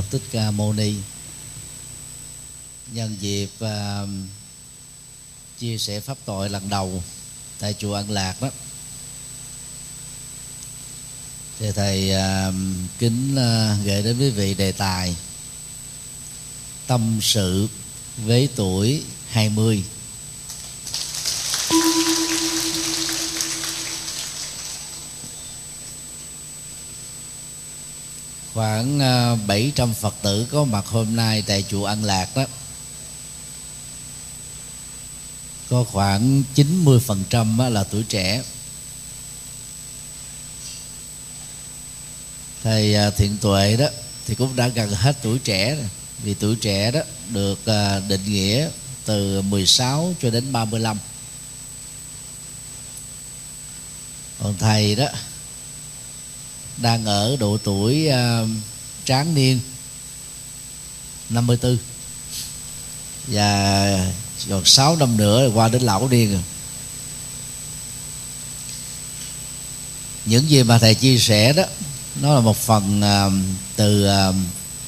Phật Thích Ca Mâu Ni nhân dịp uh, chia sẻ pháp tội lần đầu tại chùa An Lạc đó. Thì thầy uh, kính uh, gửi đến quý vị đề tài tâm sự với tuổi 20 khoảng ờ, 700 Phật tử có mặt hôm nay tại chùa An Lạc đó. Có khoảng 90% là tuổi trẻ. Thầy ờ, thiện tuệ đó thì cũng đã gần hết tuổi trẻ rồi. Vì tuổi trẻ đó được ờ, định nghĩa từ 16 cho đến 35 còn thầy đó đang ở độ tuổi uh, tráng niên 54 và còn 6 năm nữa qua đến lão niên rồi. Những gì mà thầy chia sẻ đó nó là một phần uh, từ uh,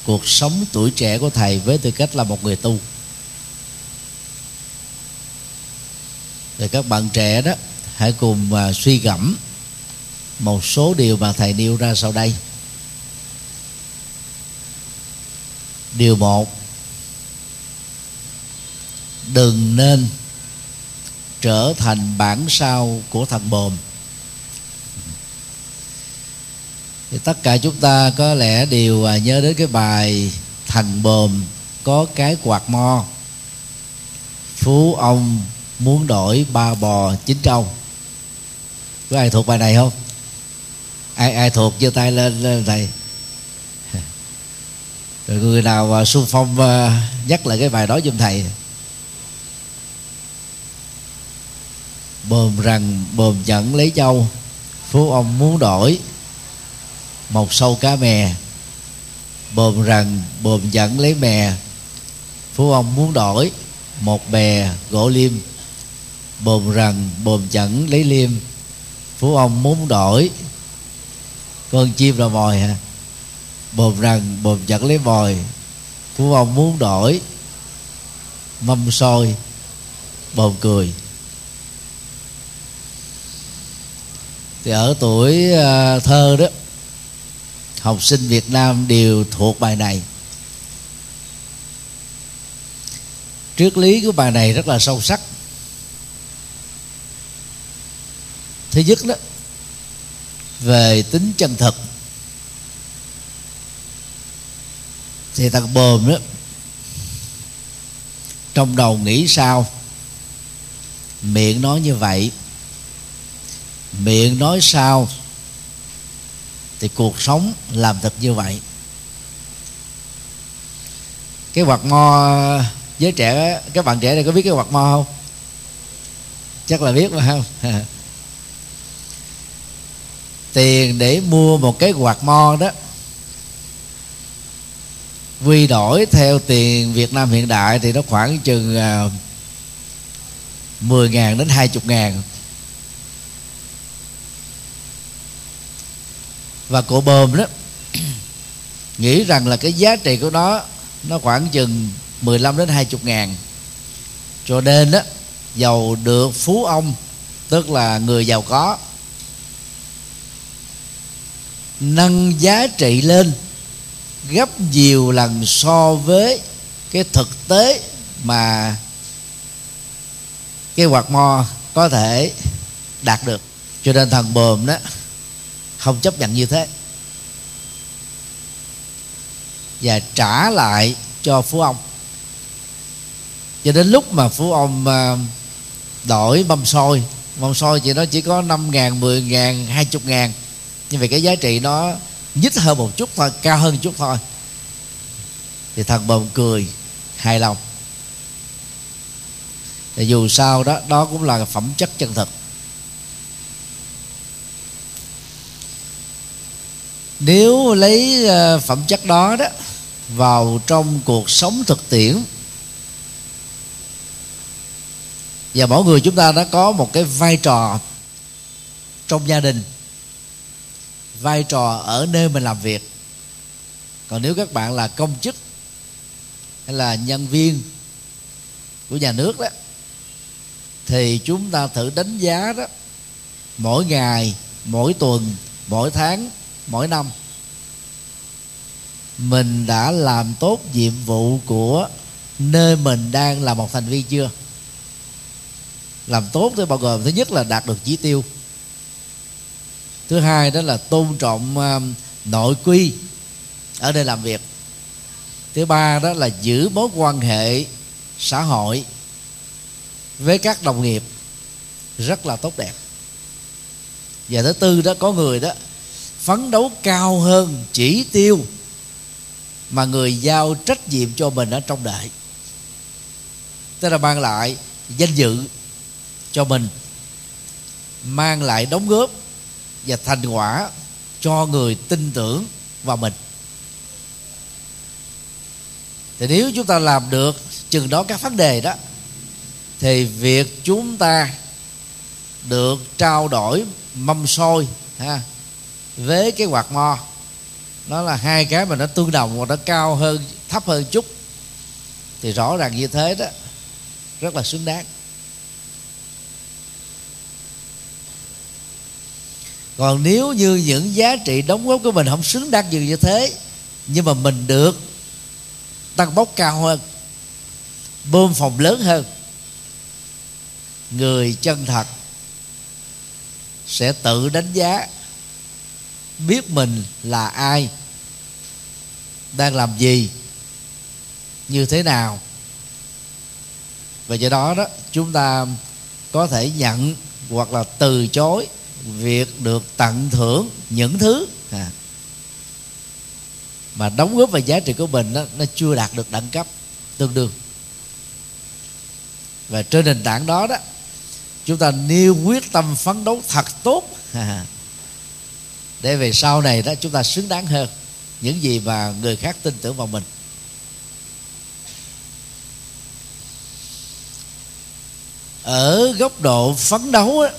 cuộc sống tuổi trẻ của thầy với tư cách là một người tu. Thì các bạn trẻ đó hãy cùng uh, suy gẫm một số điều mà thầy nêu ra sau đây. Điều một, đừng nên trở thành bản sao của thằng bồm. Thì tất cả chúng ta có lẽ đều à, nhớ đến cái bài thằng bồm có cái quạt mo. Phú ông muốn đổi ba bò chín trâu. Có ai thuộc bài này không? Ai ai thuộc giơ tay lên, lên thầy. Rồi người nào uh, xung phong uh, nhắc lại cái bài đó giùm thầy. Bồm rằng bồm dẫn lấy châu phú ông muốn đổi một sâu cá mè. Bồm rằng bồm dẫn lấy mè phú ông muốn đổi một bè gỗ liêm. Bồm rằng bồm dẫn lấy liêm phú ông muốn đổi con chim là mồi hả? Bồm rằng bồm chặt lấy mồi phú ông muốn đổi. Mâm sôi. Bồm cười. Thì ở tuổi à, thơ đó, học sinh Việt Nam đều thuộc bài này. Triết lý của bài này rất là sâu sắc. Thứ nhất đó về tính chân thực thì thằng bồm đó, trong đầu nghĩ sao? Miệng nói như vậy. Miệng nói sao? Thì cuộc sống làm thật như vậy. Cái quạt mo, giới trẻ các bạn trẻ này có biết cái quạt mo không? Chắc là biết mà không tiền để mua một cái quạt mo đó. Quy đổi theo tiền Việt Nam hiện đại thì nó khoảng chừng à, uh, 10 ngàn đến 20 ngàn. Và cổ bơm đó nghĩ rằng là cái giá trị của nó nó khoảng chừng 15 đến 20 ngàn. Cho nên đó giàu được phú ông tức là người giàu có nâng giá trị lên gấp nhiều lần so với cái thực tế mà cái quạt mo có thể đạt được. Cho nên thằng bờm đó không chấp nhận như thế. Và trả lại cho phú ông. Cho đến lúc mà phú ông à, đổi mâm xôi mâm xôi chị nó chỉ có năm ngàn 10 ngàn 20 ngàn nhưng vì cái giá trị nó nhích hơn một chút thôi, cao hơn một chút thôi, thì thằng bồng cười hài lòng. Thì dù sao đó đó cũng là phẩm chất chân thực. Nếu lấy ờ, phẩm chất đó đó vào trong cuộc sống thực tiễn, và mỗi người chúng ta đã có một cái vai trò trong gia đình vai trò ở nơi mình làm việc. Còn nếu các bạn là công chức hay là nhân viên của nhà nước đó, thì chúng ta thử đánh giá đó, mỗi ngày, mỗi tuần, mỗi tháng, mỗi năm, mình đã làm tốt nhiệm vụ của nơi mình đang là một thành viên chưa? Làm tốt thì bao gồm, thứ nhất là đạt được chỉ tiêu thứ hai đó là tôn trọng à, nội quy ở đây làm việc. Thứ ba đó là giữ mối quan hệ xã hội với các đồng nghiệp rất là tốt đẹp. Và thứ tư đó, có người đó phấn đấu cao hơn chỉ tiêu mà người giao trách nhiệm cho mình ở trong đời tức là mang lại danh dự cho mình, mang lại đóng góp và thành quả cho người tin tưởng vào mình. Thì nếu chúng ta làm được chừng đó các vấn đề đó, thì việc chúng ta được trao đổi mâm xôi, ha, với cái quạt mo nó là hai cái mà nó tương đồng và nó cao hơn, thấp hơn chút, thì rõ ràng như thế đó, rất là xứng đáng. Còn nếu như những giá trị đóng góp của mình không xứng đáng như như thế, nhưng mà mình được tăng bốc cao hơn, bơm phòng lớn hơn, người chân thật sẽ tự đánh giá biết mình là ai, đang làm gì, như thế nào. Và do đó đó, chúng ta có thể nhận hoặc là từ chối việc được tặng thưởng những thứ. À, mà đóng góp về giá trị của mình đó, nó chưa đạt được đẳng cấp tương đương. Và trên nền tảng đó đó chúng ta nêu quyết tâm phấn đấu thật tốt. À. Để về sau này đó chúng ta xứng đáng hơn những gì mà người khác tin tưởng vào mình. Ở góc độ phấn đấu á,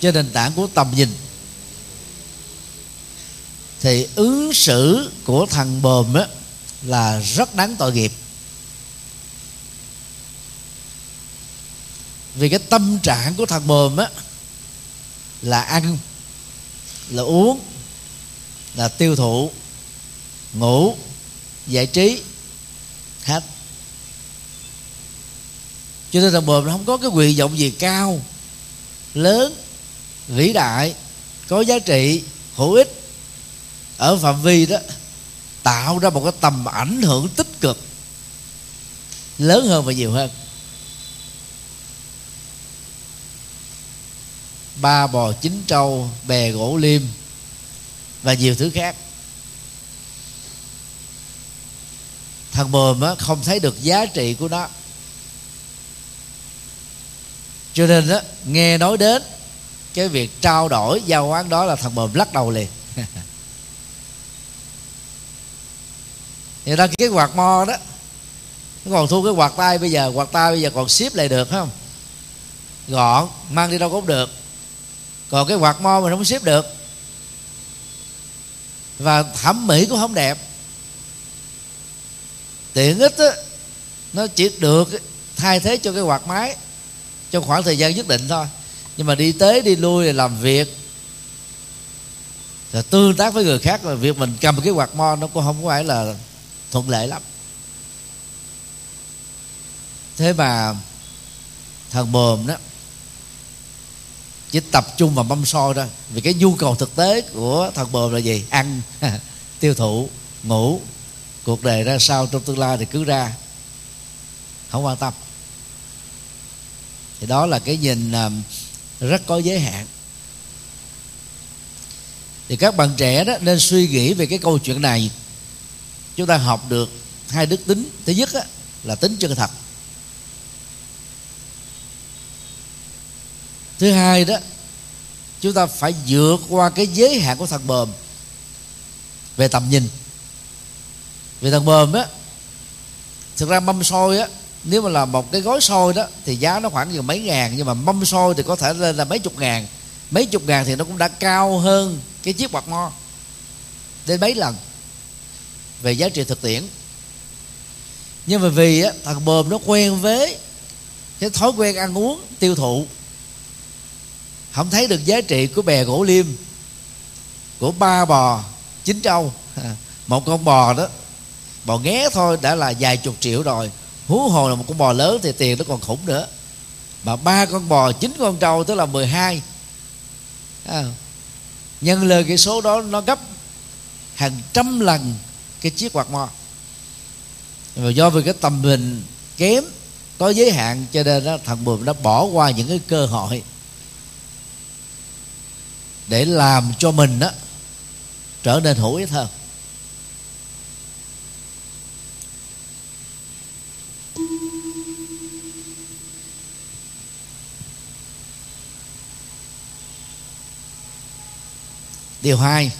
trên nền tảng của tầm nhìn. Thì ứng xử của thằng bờm á, là rất đáng tội nghiệp. Vì cái tâm trạng của thằng bờm á, là ăn, là uống, là tiêu thụ, ngủ, giải trí, hết. Cho nên thằng bờm nó không có cái quyền vọng gì cao, lớn vĩ đại, có giá trị, hữu ích ở phạm vi đó, tạo ra một cái tầm ảnh hưởng tích cực, lớn hơn và nhiều hơn. Ba bò chín trâu, bè gỗ liêm và nhiều thứ khác. Thằng bờm á, không thấy được giá trị của nó. Cho nên á, nghe nói đến cái việc trao đổi giao oán đó là thằng bờm lắc đầu liền. Thì ra cái quạt mo đó nó còn thu cái quạt tay bây giờ quạt tay bây giờ còn ship lại được không? Gọn mang đi đâu cũng được. Còn cái quạt mo mình không ship được. Và thẩm mỹ cũng không đẹp. Tiện ích á nó chỉ được thay thế cho cái quạt máy trong khoảng thời gian nhất định thôi nhưng mà đi tới đi lui là làm việc. Rồi tương tác với người khác là việc mình cầm cái quạt mo nó cũng không phải là thuận lợi lắm. Thế mà thằng bờm đó chỉ tập trung vào mâm soi thôi. Vì cái nhu cầu thực tế của thằng bờm là gì? Ăn tiêu thụ ngủ. Cuộc đời ra sao trong tương lai thì cứ ra. Không quan tâm. Thì đó là cái nhìn à, rất có giới hạn. Thì các bạn trẻ đó nên suy nghĩ về cái câu chuyện này. Chúng ta học được hai đức tính. Thứ nhất á, là tính chân thật. Thứ hai đó chúng ta phải vượt qua cái giới hạn của thằng bờm về tầm nhìn. Vì thằng bờm á thực ra mâm xôi á nếu mà là một cái gói xôi đó thì giá nó khoảng gần mấy ngàn nhưng mà mâm xôi thì có thể lên là mấy chục ngàn. Mấy chục ngàn thì nó cũng đã cao hơn cái chiếc bạc mo đến mấy lần về giá trị thực tiễn. Nhưng mà vì á, thằng bờm nó quen với cái thói quen ăn uống tiêu thụ. Không thấy được giá trị của bè gỗ liêm của ba bò chín trâu một con bò đó bò nghé thôi đã là vài chục triệu rồi hú hồ là một con bò lớn thì tiền nó còn khủng nữa. Mà ba con bò chín con trâu tức là 12 à, nhân lên cái số đó nó gấp hàng trăm lần cái chiếc quạt mò và do vì cái tầm hình kém có giới hạn cho nên đó, thằng bùm nó bỏ qua những cái cơ hội để làm cho mình đó trở nên hữu ích hơn điều hai,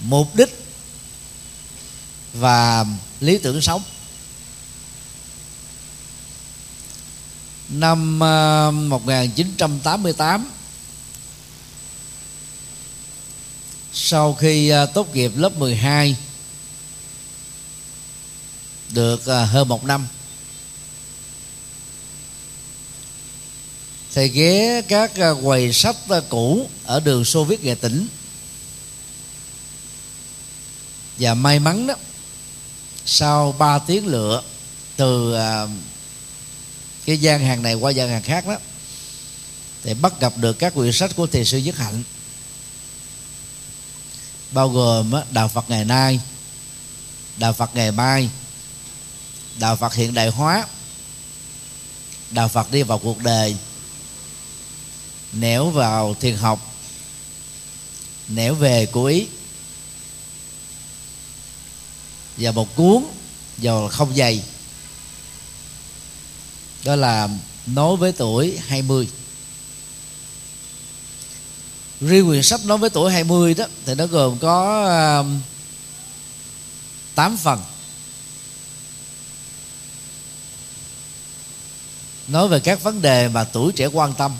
mục đích và lý tưởng sống. Năm ờ, 1988 sau khi ờ, tốt nghiệp lớp 12 được ờ, hơn một năm thầy ghé các à, quầy sách à, cũ ở đường Xô Viết Nghệ Tỉnh và may mắn đó, sau 3 tiếng lựa từ à, cái gian hàng này qua gian hàng khác đó, thì bắt gặp được các quyển sách của thiền sư nhất hạnh. Bao gồm đạo phật ngày nay, đạo phật ngày mai, đạo phật hiện đại hóa, đạo phật đi vào cuộc đời nẻo vào thiền học nẻo về của ý. Và một cuốn dầu không dày. Đó là nói với tuổi 20 riêng quyển sách nói với tuổi 20 đó thì nó gồm có um, uh, 8 phần. Nói về các vấn đề mà tuổi trẻ quan tâm.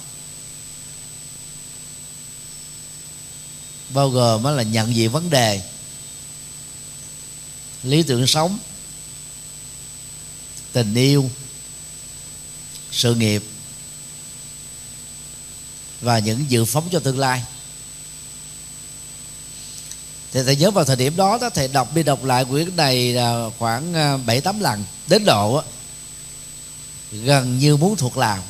Bao gồm là nhận diện vấn đề, lý tưởng sống, tình yêu, sự nghiệp, và những dự phóng cho tương lai. Thì thầy nhớ vào thời điểm đó đó, thầy đọc, đi đọc lại quyển này là khoảng à, bảy tám lần. Đến độ gần như muốn thuộc lòng.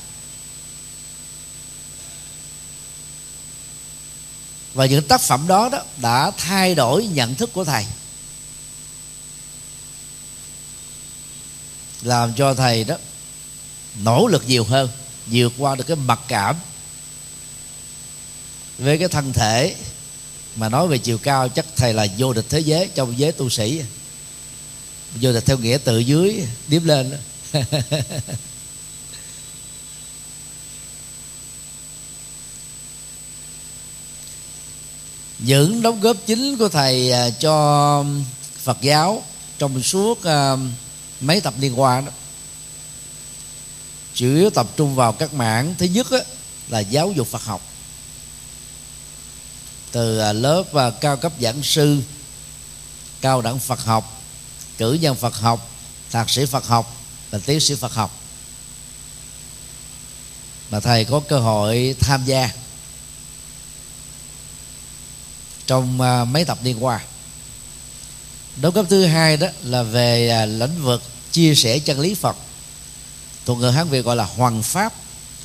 Và những tác phẩm đó đó đã thay đổi nhận thức của thầy làm cho thầy đó nỗ lực nhiều hơn, vượt qua được cái mặc cảm với cái thân thể mà nói về chiều cao, chắc thầy là vô địch thế giới, trong giới tu sĩ vô địch theo nghĩa từ dưới, điếm lên đó. những đóng góp chính của thầy à, cho Phật giáo trong suốt à, mấy tập liên qua đó, chủ yếu tập trung vào các mảng. Thứ nhất là giáo dục Phật học. Từ à, lớp và cao cấp giảng sư, cao đẳng Phật học, cử nhân Phật học, thạc sĩ Phật học và tiến sĩ Phật học. Mà thầy có cơ hội tham gia trong à, mấy tập liên qua. Đóng góp thứ hai đó là về à, lĩnh vực chia sẻ chân lý Phật. Thuộc ngữ hán việt gọi là hoàng pháp,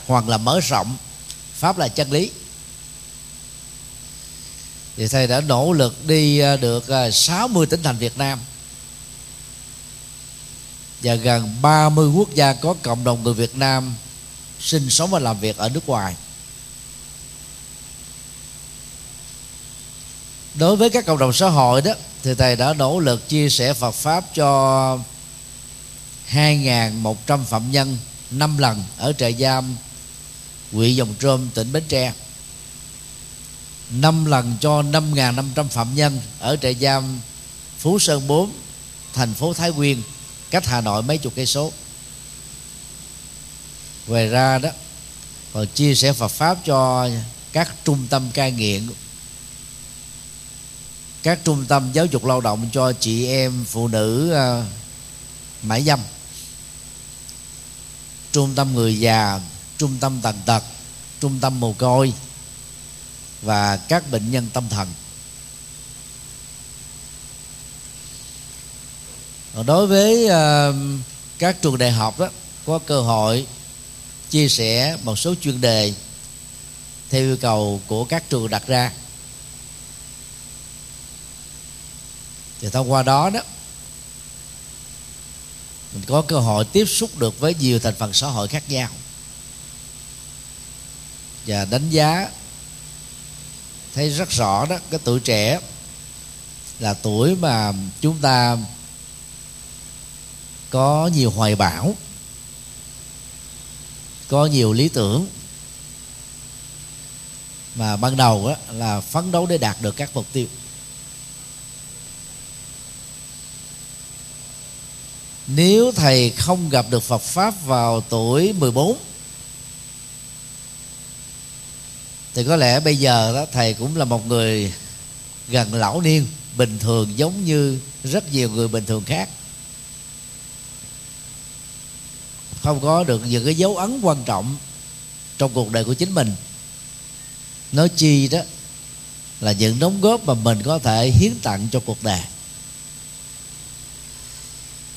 hoàng là mở rộng, pháp là chân lý. Thì thầy đã nỗ lực đi à, được 60 tỉnh thành Việt Nam. Và gần 30 quốc gia có cộng đồng người Việt Nam sinh sống và làm việc ở nước ngoài. Đối với các cộng đồng xã hội đó, thì thầy đã nỗ lực chia sẻ Phật pháp cho 2.100 phạm nhân năm lần ở trại giam huyện Dòng Trôm, tỉnh Bến Tre. Năm lần cho 5.500 phạm nhân ở trại giam Phú Sơn 4 thành phố Thái Nguyên, cách Hà Nội mấy chục cây số. Ngoài ra đó, còn chia sẻ Phật pháp cho các trung tâm cai nghiện các trung tâm giáo dục lao động cho chị em phụ nữ uh, mãi dâm trung tâm người già trung tâm tàn tật trung tâm mồ côi và các bệnh nhân tâm thần. Còn đối với uh, các trường đại học đó có cơ hội chia sẻ một số chuyên đề theo yêu cầu của các trường đặt ra. Thì thông qua đó đó, mình có cơ hội tiếp xúc được với nhiều thành phần xã hội khác nhau. Và đánh giá thấy rất rõ đó, cái tuổi trẻ là tuổi mà chúng ta có nhiều hoài bão, có nhiều lý tưởng. Mà ban đầu đó là phấn đấu để đạt được các mục tiêu. Nếu thầy không gặp được Phật pháp vào tuổi 14 thì có lẽ bây giờ đó thầy cũng là một người gần lão niên, bình thường giống như rất nhiều người bình thường khác. Không có được những cái dấu ấn quan trọng trong cuộc đời của chính mình. Nói chi đó là những đóng góp mà mình có thể hiến tặng cho cuộc đời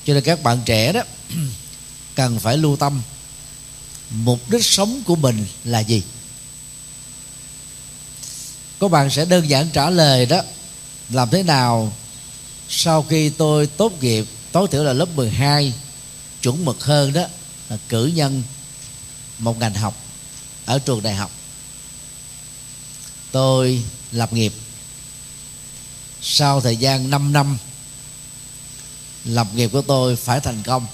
cho nên các bạn trẻ đó, cần phải lưu tâm. Mục đích sống của mình là gì? Có bạn sẽ đơn giản trả lời đó, làm thế nào sau khi tôi tốt nghiệp, tối thiểu là lớp 12 chuẩn mực hơn đó là cử nhân một ngành học ở trường đại học. Tôi lập nghiệp. Sau thời gian 5 năm lập nghiệp của tôi phải thành công.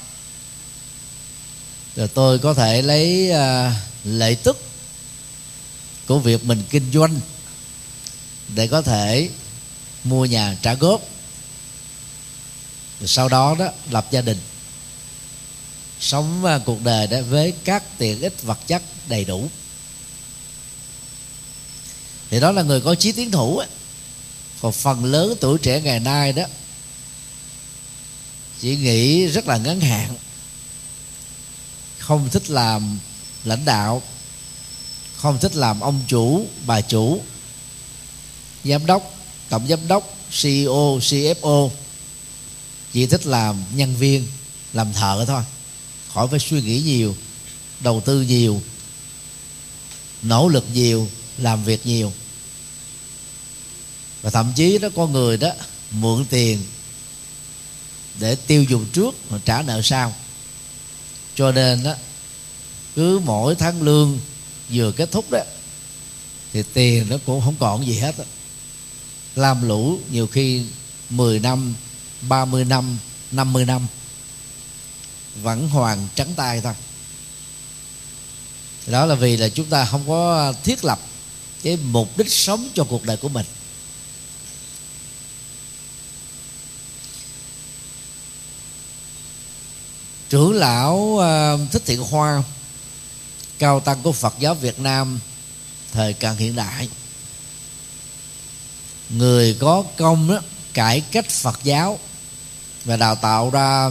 Rồi tôi có thể lấy uh, lợi tức của việc mình kinh doanh để có thể mua nhà trả góp. Rồi sau đó đó lập gia đình. Sống uh, cuộc đời đó với các tiện ích vật chất đầy đủ. Thì đó là người có chí tiến thủ ấy. còn phần lớn tuổi trẻ ngày nay đó chỉ nghĩ rất là ngắn hạn. Không thích làm lãnh đạo. Không thích làm ông chủ, bà chủ. Giám đốc, tổng giám đốc ceo cfo chỉ thích làm nhân viên, làm thợ thôi. Khỏi phải suy nghĩ nhiều, đầu tư nhiều, nỗ lực nhiều, làm việc nhiều. Và thậm chí đó, con người đó, mượn tiền để tiêu dùng trước và trả nợ sau. Cho nên đó cứ mỗi tháng lương vừa kết thúc đó, thì tiền nó cũng không còn gì hết đó. làm lũ nhiều khi 10 năm 30 năm 50 năm, vẫn hoàn trắng tay thôi. Đó là vì là chúng ta không có thiết lập cái mục đích sống cho cuộc đời của mình. Trưởng lão ờ, thích thiện hoa cao tăng của phật giáo việt nam thời càng hiện đại. Người có công đó, cải cách phật giáo và đào tạo ra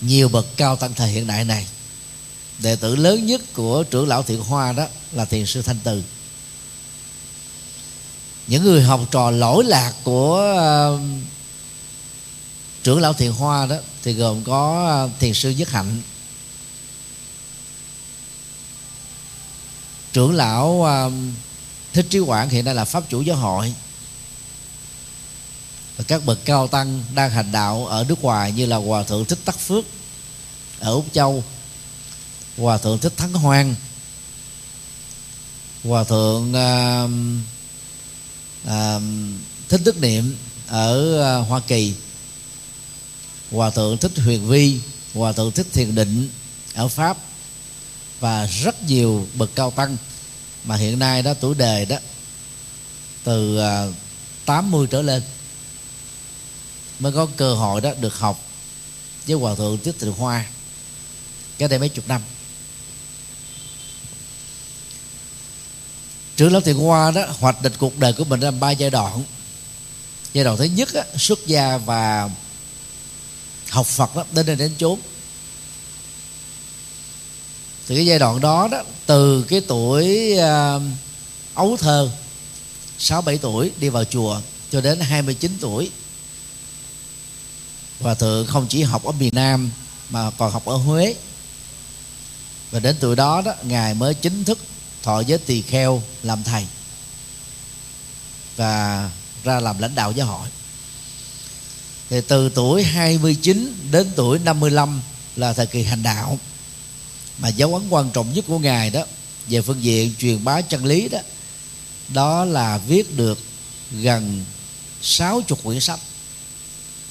nhiều bậc cao tăng thời hiện đại này. Đệ tử lớn nhất của trưởng lão thiện hoa đó là thiền sư thanh từ. Những người học trò lỗi lạc của ờ, trưởng lão thiền hoa đó thì gồm có à, thiền sư nhất hạnh. Trưởng lão à, thích trí quảng hiện nay là pháp chủ giáo hội. Và các bậc cao tăng đang hành đạo ở nước ngoài như là hòa thượng thích tắc phước ở úc châu hòa thượng thích thắng hoan hòa thượng uh, uh, thích đức niệm ở uh, hoa kỳ hòa thượng thích huyền vi hòa thượng thích thiền định ở pháp và rất nhiều bậc cao tăng. Mà hiện nay đó tuổi đời đó từ à, 80 trở lên mới có cơ hội đó được học với hòa thượng Thích Tịnh Hoa cái đây mấy chục năm. Trưởng lão Thiện Hoa đó hoạch định cuộc đời của mình ra ba giai đoạn. Giai đoạn thứ nhất á, xuất gia và học Phật đó, đến đây đến chốn. Thì cái giai đoạn đó đó từ cái tuổi uh, ấu thơ sáu bảy tuổi đi vào chùa cho đến 29 tuổi. Và thượng không chỉ học ở miền Nam mà còn học ở Huế. Và đến tuổi đó đó ngài mới chính thức thọ giới tỳ kheo làm thầy và ra làm lãnh đạo giáo hội thì từ tuổi 29 đến tuổi 55 là thời kỳ hành đạo. Mà dấu ấn quan trọng nhất của ngài đó, về phương diện truyền bá chân lý đó đó là viết được gần 60 quyển sách.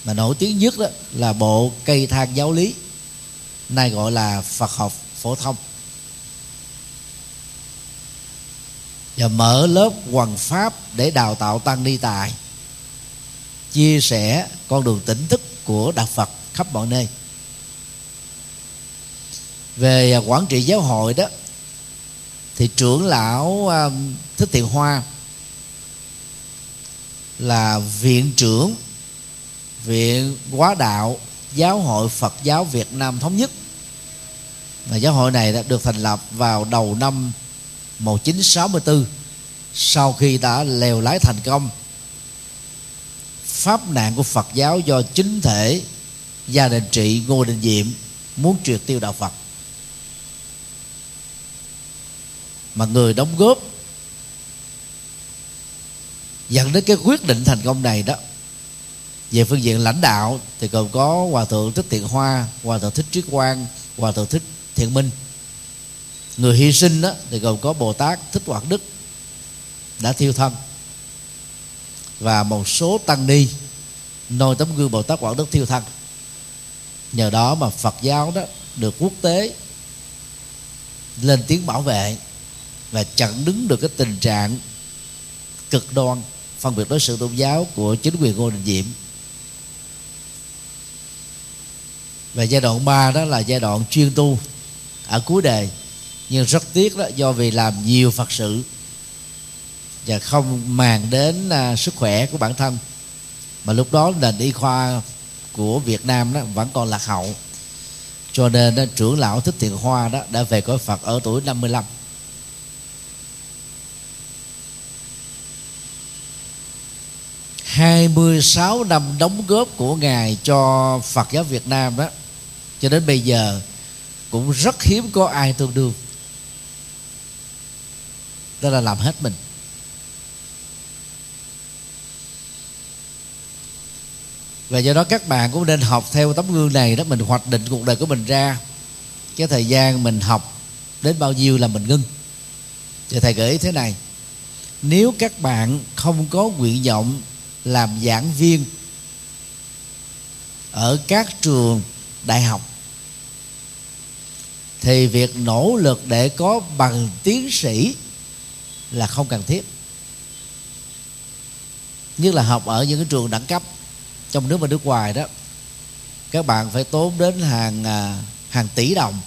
Mà nổi tiếng nhất đó là bộ cây thang giáo lý, nay gọi là Phật học phổ thông. Và mở lớp hoàng pháp để đào tạo tăng ni tài chia sẻ con đường tỉnh thức của đạo Phật khắp mọi nơi. Về à, quản trị giáo hội đó, thì trưởng lão à, thích thiện hoa là viện trưởng viện quá đạo giáo hội Phật giáo Việt Nam thống nhất. Và giáo hội này đã được thành lập vào đầu năm 1964 sau khi đã lèo lái thành công pháp nạn của Phật giáo do chính thể, gia đình trị Ngô Đình Diệm muốn triệt tiêu đạo Phật. Mà người đóng góp dẫn đến cái quyết định thành công này đó, về phương diện lãnh đạo thì còn có hòa thượng thích thiện hoa, hòa thượng thích triết quang, hòa thượng thích thiện minh. Người hy sinh đó thì gồm có bồ tát thích hoạt đức đã thiêu thân và một số tăng ni noi tấm gương bồ tát quảng đức thiêu thân. Nhờ đó mà phật giáo đó được quốc tế lên tiếng bảo vệ và chặn đứng được cái tình trạng cực đoan phân biệt đối xử tôn giáo của chính quyền ngô đình diệm. Và giai đoạn 3 đó là giai đoạn chuyên tu ở cuối đời nhưng rất tiếc đó, do vì làm nhiều phật sự và không màng đến à, sức khỏe của bản thân. Mà lúc đó nền y khoa của Việt Nam đó vẫn còn lạc hậu. Cho nên đó, trưởng lão thích thiện hoa đó đã về cõi Phật ở tuổi 55 26 năm đóng góp của ngài cho Phật giáo Việt Nam đó cho đến bây giờ cũng rất hiếm có ai tương đương. Đó là làm hết mình. Và do đó các bạn cũng nên học theo tấm gương này đó, mình hoạch định cuộc đời của mình ra. Cái thời gian mình học đến bao nhiêu là mình ngưng. Thì thầy gửi thế này. Nếu các bạn không có nguyện vọng làm giảng viên ở các trường đại học, thì việc nỗ lực để có bằng tiến sĩ là không cần thiết. Nhất là học ở những cái trường đẳng cấp trong nước và nước ngoài đó, các bạn phải tốn đến hàng à, hàng tỷ đồng.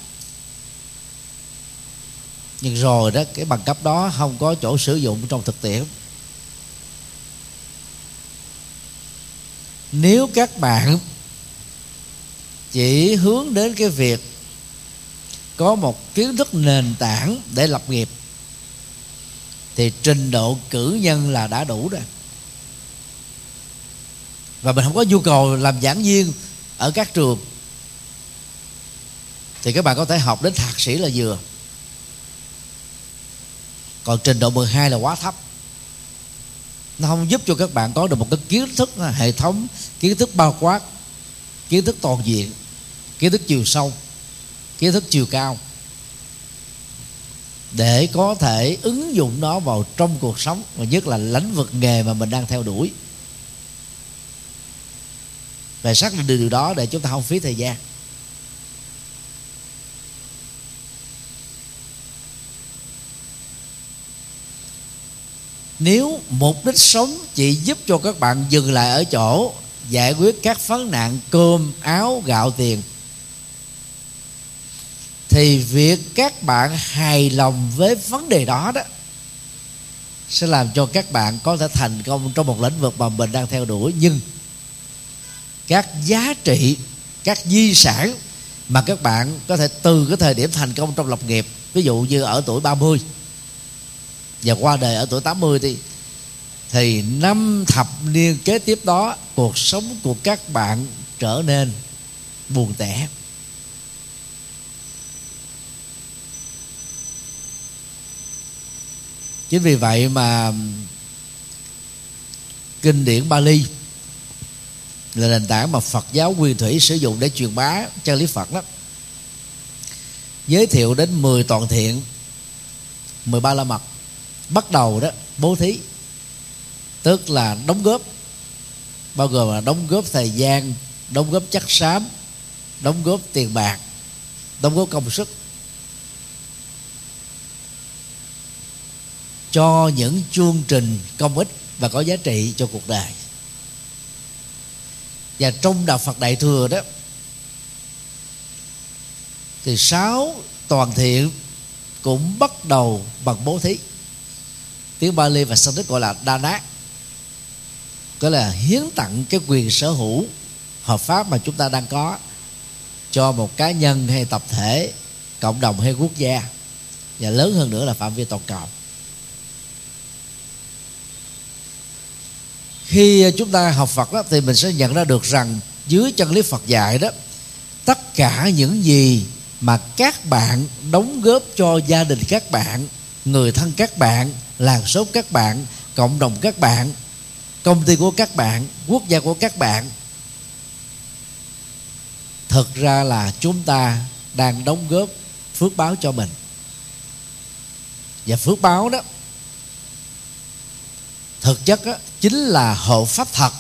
Nhưng rồi đó, cái bằng cấp đó không có chỗ sử dụng trong thực tiễn. Nếu các bạn chỉ hướng đến cái việc có một kiến thức nền tảng để lập nghiệp, thì trình độ cử nhân là đã đủ rồi và mình không có nhu cầu làm giảng viên ở các trường. Thì các bạn có thể học đến thạc sĩ là vừa. Còn trình độ 12 là quá thấp. Nó không giúp cho các bạn có được một cái kiến thức, hệ thống, kiến thức bao quát, kiến thức toàn diện, kiến thức chiều sâu, kiến thức chiều cao để có thể ứng dụng nó vào trong cuộc sống, và nhất là lĩnh vực nghề mà mình đang theo đuổi và xác định điều đó để chúng ta không phí thời gian. Nếu mục đích sống chỉ giúp cho các bạn dừng lại ở chỗ giải quyết các vấn nạn cơm, áo, gạo, tiền, thì việc các bạn hài lòng với vấn đề đó đó sẽ làm cho các bạn có thể thành công trong một lĩnh vực mà mình đang theo đuổi. Nhưng các giá trị, các di sản mà các bạn có thể từ cái thời điểm thành công trong lập nghiệp, ví dụ như ở tuổi 30 và qua đời ở tuổi 80 thì thì năm thập niên kế tiếp đó cuộc sống của các bạn trở nên buồn tẻ. Chính vì vậy mà kinh điển Bali là nền tảng mà Phật giáo nguyên thủy sử dụng để truyền bá chân lý Phật đó. Giới thiệu đến 10 toàn thiện 13 la mật. Bắt đầu đó, bố thí. Tức là đóng góp. Bao gồm là đóng góp thời gian, đóng góp chất xám, đóng góp tiền bạc, đóng góp công sức. Cho những chương trình công ích và có giá trị cho cuộc đời và trong đạo Phật Đại thừa đó, thì sáu toàn thiện cũng bắt đầu bằng bố thí. Tiếng Bali và Sanskrit gọi là đa nát có là hiến tặng cái quyền sở hữu hợp pháp mà chúng ta đang có cho một cá nhân hay tập thể cộng đồng hay quốc gia. Và lớn hơn nữa là phạm vi toàn cầu. Khi ờ, chúng ta học Phật đó, thì mình sẽ nhận ra được rằng dưới chân lý Phật dạy đó tất cả những gì mà các bạn đóng góp cho gia đình các bạn người thân các bạn làng xóm các bạn cộng đồng các bạn công ty của các bạn quốc gia của các bạn thực ra là chúng ta đang đóng góp phước báo cho mình. Và phước báo đó thực chất đó, chính là hộ pháp thật,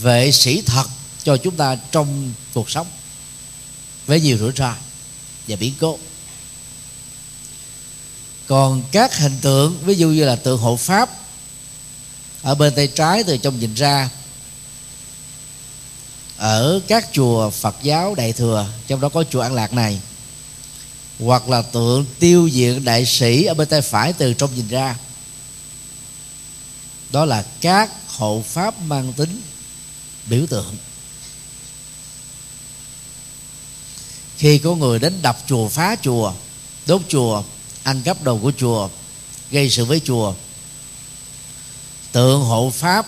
vệ sĩ thật cho chúng ta trong cuộc sống, với nhiều rủi ro và biến cố. Còn các hình tượng, ví dụ như là tượng hộ pháp ở bên tay trái từ trong nhìn ra, ở các chùa Phật giáo Đại thừa, trong đó có chùa An Lạc này, hoặc là tượng tiêu diệt đại sĩ ở bên tay phải từ trong nhìn ra đó là các hộ pháp mang tính biểu tượng. Khi có người đến đập chùa, phá chùa, đốt chùa, ăn cắp đồ của chùa, gây sự với chùa, tượng hộ pháp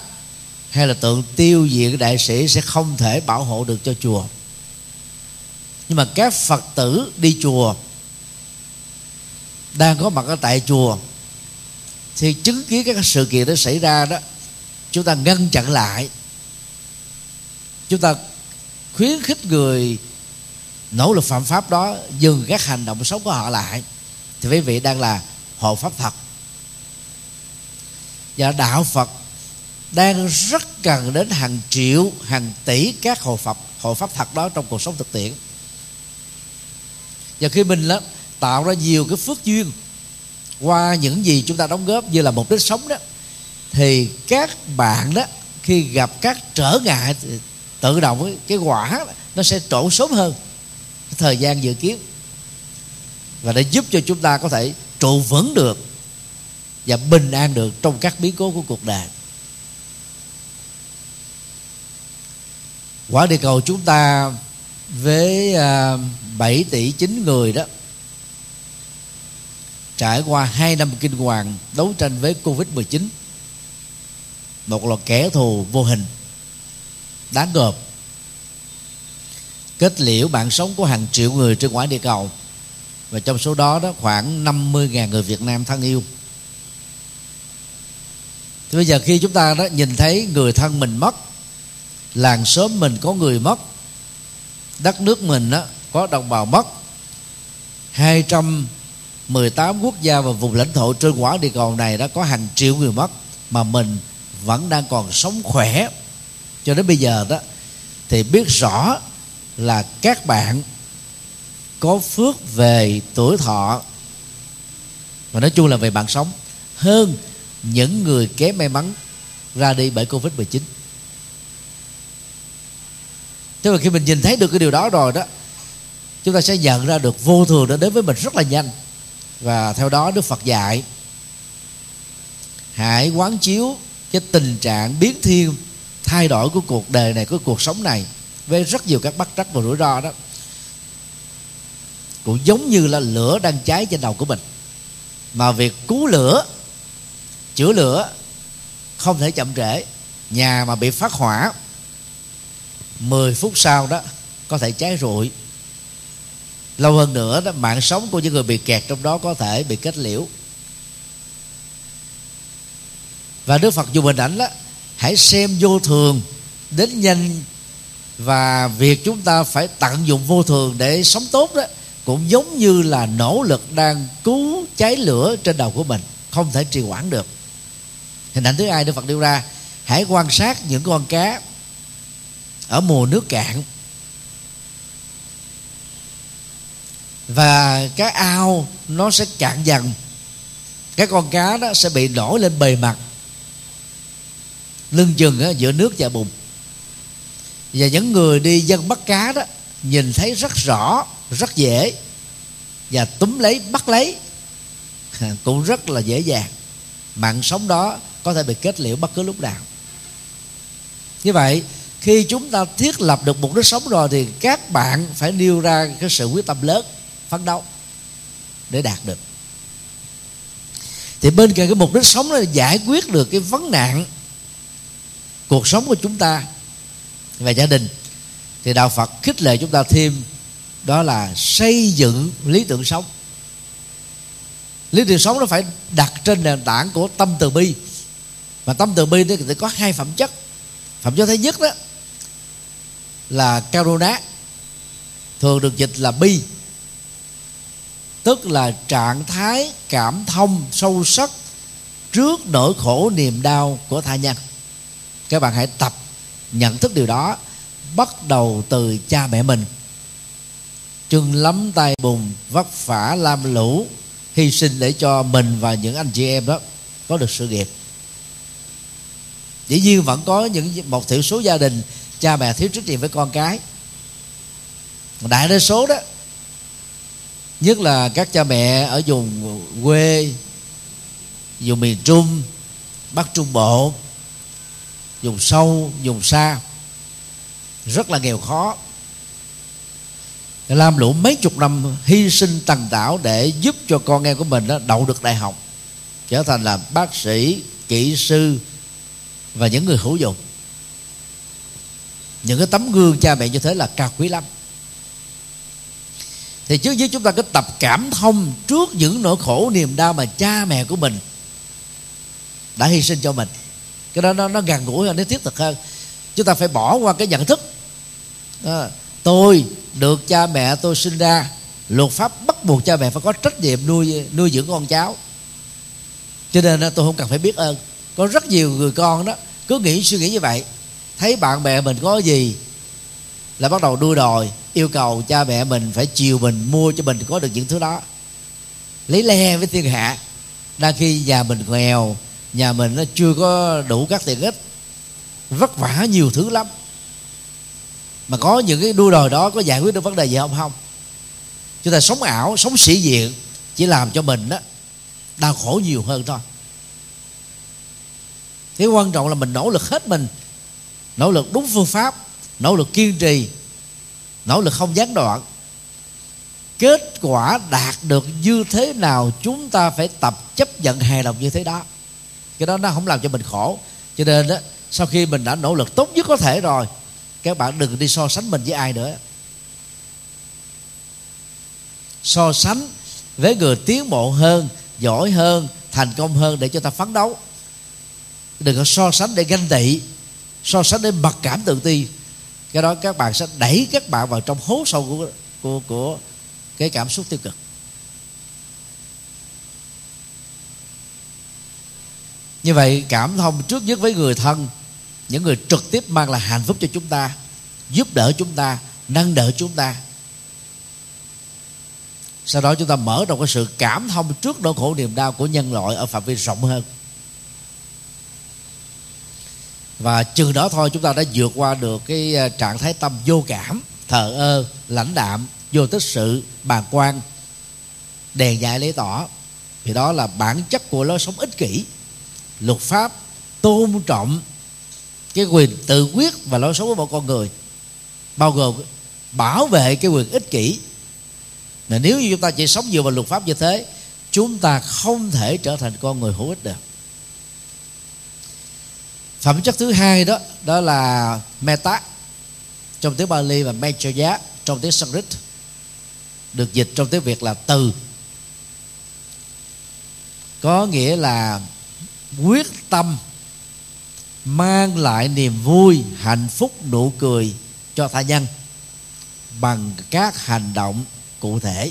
hay là tượng tiêu diệt đại sĩ sẽ không thể bảo hộ được cho chùa. Nhưng mà các phật tử đi chùa, đang có mặt ở tại chùa thì chứng kiến các sự kiện đó xảy ra đó chúng ta ngăn chặn lại. Chúng ta khuyến khích người nỗ lực phạm pháp đó dừng các hành động xấu của họ lại. Thì quý vị đang là hộ pháp thật và đạo phật đang rất cần đến hàng triệu hàng tỷ các hộ pháp hộ pháp thật đó trong cuộc sống thực tiễn. Và khi mình đó, tạo ra nhiều cái phước duyên qua những gì chúng ta đóng góp như là mục đích sống đó, thì các bạn đó, khi gặp các trở ngại thì tự động cái quả nó sẽ trổ sớm hơn thời gian dự kiến. Và để giúp cho chúng ta có thể trụ vững được và bình an được trong các biến cố của cuộc đời. Quả địa cầu chúng ta với à, 7 tỷ 9 người đó trải qua hai năm kinh hoàng đấu tranh với covid 19 một loạt kẻ thù vô hình, đáng gờm. Kết liễu mạng sống của hàng triệu người trên quả địa cầu, và trong số đó đó khoảng 50.000 người Việt Nam thân yêu. Thì bây giờ khi chúng ta đó nhìn thấy người thân mình mất, làng xóm mình có người mất, đất nước mình đó có đồng bào mất 18 quốc gia và vùng lãnh thổ trên quả địa cầu này đã có hàng triệu người mất, mà mình vẫn đang còn sống khỏe. Cho đến bây giờ đó, thì biết rõ là các bạn có phước về tuổi thọ, và nói chung là về mạng sống, hơn những người kém may mắn ra đi bởi covid 19 Thế mà khi mình nhìn thấy được cái điều đó rồi đó, Chúng ta sẽ nhận ra được vô thường đã đến với mình rất là nhanh. Và theo đó Đức Phật dạy Hãy quán chiếu cái tình trạng biến thiên Thay đổi của cuộc đời này, của cuộc sống này Với rất nhiều các bất trắc và rủi ro đó. Cũng giống như là lửa đang cháy trên đầu của mình. Mà việc cứu lửa Chữa lửa Không thể chậm trễ. Nhà mà bị phát hỏa 10 phút sau đó có thể cháy rụi lâu hơn nữa đó, mạng sống của những người bị kẹt trong đó có thể bị kết liễu. Và Đức Phật dùng hình ảnh đó, hãy xem vô thường đến nhanh và việc chúng ta phải tận dụng vô thường để sống tốt đó, cũng giống như là nỗ lực đang cứu cháy lửa trên đầu của mình, không thể trì hoãn được. Hình ảnh thứ hai Đức Phật đưa ra, hãy quan sát những con cá ở mùa nước cạn. Và cái ao nó sẽ cạn dần. Cái con cá đó sẽ bị nổi lên bề mặt. Lưng chừng giữa nước và bùn và những người đi dân bắt cá đó nhìn thấy rất rõ, rất dễ và túm lấy, bắt lấy. Cũng rất là dễ dàng. Mạng sống đó có thể bị kết liễu bất cứ lúc nào. Như vậy, khi chúng ta thiết lập được mục đích sống rồi thì các bạn phải nêu ra cái sự quyết tâm lớn phấn đấu để đạt được. Thì bên cạnh cái mục đích sống là giải quyết được cái vấn nạn cuộc sống của chúng ta và gia đình, thì đạo Phật khích lệ chúng ta thêm, đó là xây dựng lý tưởng sống. Lý tưởng sống nó phải đặt trên nền tảng của tâm từ bi. Mà tâm từ bi thì có hai phẩm chất. Phẩm chất thứ nhất đó là karuna, thường được dịch là bi tức là trạng thái cảm thông sâu sắc trước nỗi khổ niềm đau của tha nhân. Các bạn hãy tập nhận thức điều đó, bắt đầu từ cha mẹ mình. Chừng lắm tay bùn vất vả lam lũ, hy sinh để cho mình và những anh chị em đó có được sự nghiệp. Dĩ nhiên vẫn có những một thiểu số gia đình, cha mẹ thiếu trách nhiệm với con cái. Đại đa số đó nhất là các cha mẹ ở vùng quê, vùng miền trung, bắc trung bộ, vùng sâu, vùng xa. Rất là nghèo khó. Làm lũ mấy chục năm hy sinh tần tảo để giúp cho con em của mình đó đậu được đại học, trở thành là bác sĩ, kỹ sư và những người hữu dụng. Những cái tấm gương cha mẹ như thế là cao quý lắm thì trước nhất chúng ta cứ tập cảm thông trước những nỗi khổ niềm đau mà cha mẹ của mình đã hy sinh cho mình. Cái đó nó, nó gần gũi hơn nó thiết thực hơn. Chúng ta phải bỏ qua cái nhận thức. À, tôi được cha mẹ tôi sinh ra luật pháp bắt buộc cha mẹ phải có trách nhiệm nuôi nuôi dưỡng con cháu. Cho nên tôi không cần phải biết ơn. Có rất nhiều người con đó cứ nghĩ suy nghĩ như vậy. Thấy bạn bè mình có gì là bắt đầu đua đòi, yêu cầu cha mẹ mình phải chiều mình mua cho mình có được những thứ đó. Lấy le với thiên hạ. Đang khi nhà mình nghèo, nhà mình nó chưa có đủ các tiện ích. Vất vả nhiều thứ lắm. Mà có những cái đua đòi đó có giải quyết được vấn đề gì không? Không. Chúng ta sống ảo, sống sĩ diện, chỉ làm cho mình đó đau khổ nhiều hơn thôi. Cái quan trọng là mình nỗ lực hết mình. Nỗ lực đúng phương pháp nỗ lực kiên trì, nỗ lực không gián đoạn. Kết quả đạt được như thế nào, chúng ta phải tập chấp nhận hài lòng như thế đó. Cái đó nó không làm cho mình khổ. Cho nên đó sau khi mình đã nỗ lực tốt nhất có thể rồi, các bạn đừng đi so sánh mình với ai nữa. So sánh với người tiến bộ hơn, giỏi hơn, thành công hơn để cho ta phấn đấu. Đừng có so sánh để ganh tị, so sánh để mặc cảm tự ti cái đó các bạn sẽ đẩy các bạn vào trong hố sâu của của của cái cảm xúc tiêu cực. Như vậy, cảm thông trước nhất với người thân, những người trực tiếp mang lại hạnh phúc cho chúng ta, giúp đỡ chúng ta, nâng đỡ chúng ta. Sau đó chúng ta mở rộng cái sự cảm thông trước nỗi khổ niềm đau của nhân loại ở phạm vi rộng hơn và chừng đó thôi chúng ta đã vượt qua được cái ờ, trạng thái tâm vô cảm, thờ ơ, lãnh đạm, vô tích sự bàn quan đèn dạy lấy tỏ. Thì đó là bản chất của lối sống ích kỷ. Luật pháp tôn trọng cái quyền tự quyết và lối sống của một con người, bao gồm bảo vệ cái quyền ích kỷ. Mà nếu như chúng ta chỉ sống dựa vào luật pháp như thế, chúng ta không thể trở thành con người hữu ích được phẩm chất thứ hai đó đó là meta, trong tiếng Bali và Mechaya trong tiếng Sanskrit, được dịch trong tiếng Việt là từ. Có nghĩa là quyết tâm mang lại niềm vui, hạnh phúc, nụ cười cho tha nhân bằng các hành động cụ thể.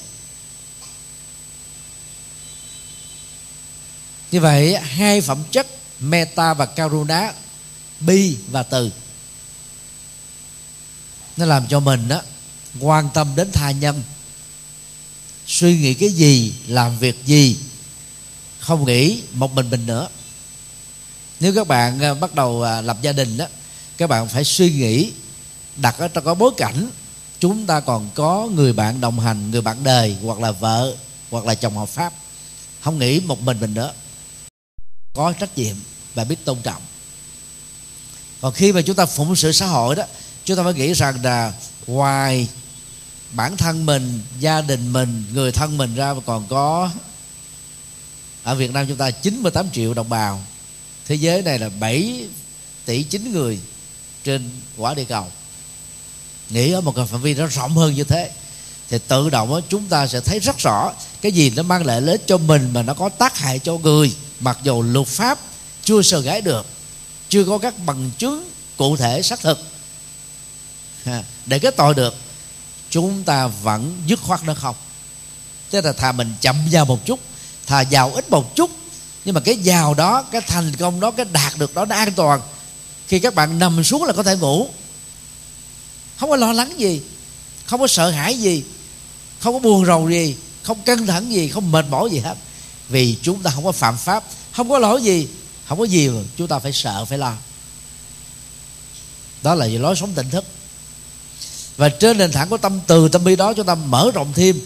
Như vậy, hai phẩm chất meta và karuna, bi và từ. Nó làm cho mình đó quan tâm đến tha nhân, suy nghĩ cái gì, làm việc gì, không nghĩ một mình mình nữa. Nếu các bạn à, bắt đầu à, lập gia đình đó các bạn phải suy nghĩ, đặt ở trong có bối cảnh chúng ta còn có người bạn đồng hành, người bạn đời, hoặc là vợ, hoặc là chồng hợp pháp, không nghĩ một mình mình nữa có trách nhiệm và biết tôn trọng. Còn khi mà chúng ta phụng sự xã hội đó chúng ta phải nghĩ rằng là ngoài bản thân mình gia đình mình người thân mình ra mà còn có ở Việt Nam chúng ta 98 triệu đồng bào thế giới này là 7 tỷ 9 người trên quả địa cầu. Nghĩ ở một cái phạm vi nó rộng hơn như thế thì tự động đó, chúng ta sẽ thấy rất rõ cái gì nó mang lại lợi ích cho mình mà nó có tác hại cho người, mặc dù luật pháp chưa sờ gái được, chưa có các bằng chứng cụ thể xác thực. Để cái tội được, chúng ta vẫn dứt khoát nó không. Tức là thà mình chậm vào một chút, thà giàu ít một chút, nhưng mà cái giàu đó, cái thành công đó, cái đạt được đó nó an toàn. Khi các bạn nằm xuống là có thể ngủ. Không có lo lắng gì, không có sợ hãi gì, không có buồn rầu gì không căng thẳng gì, không mệt mỏi gì hết. Vì chúng ta không có phạm pháp, không có lỗi gì, không có gì mà chúng ta phải sợ, phải lo. Đó là lối sống tỉnh thức. Và trên nền tảng của tâm từ, tâm bi đó, chúng ta mở rộng thêm.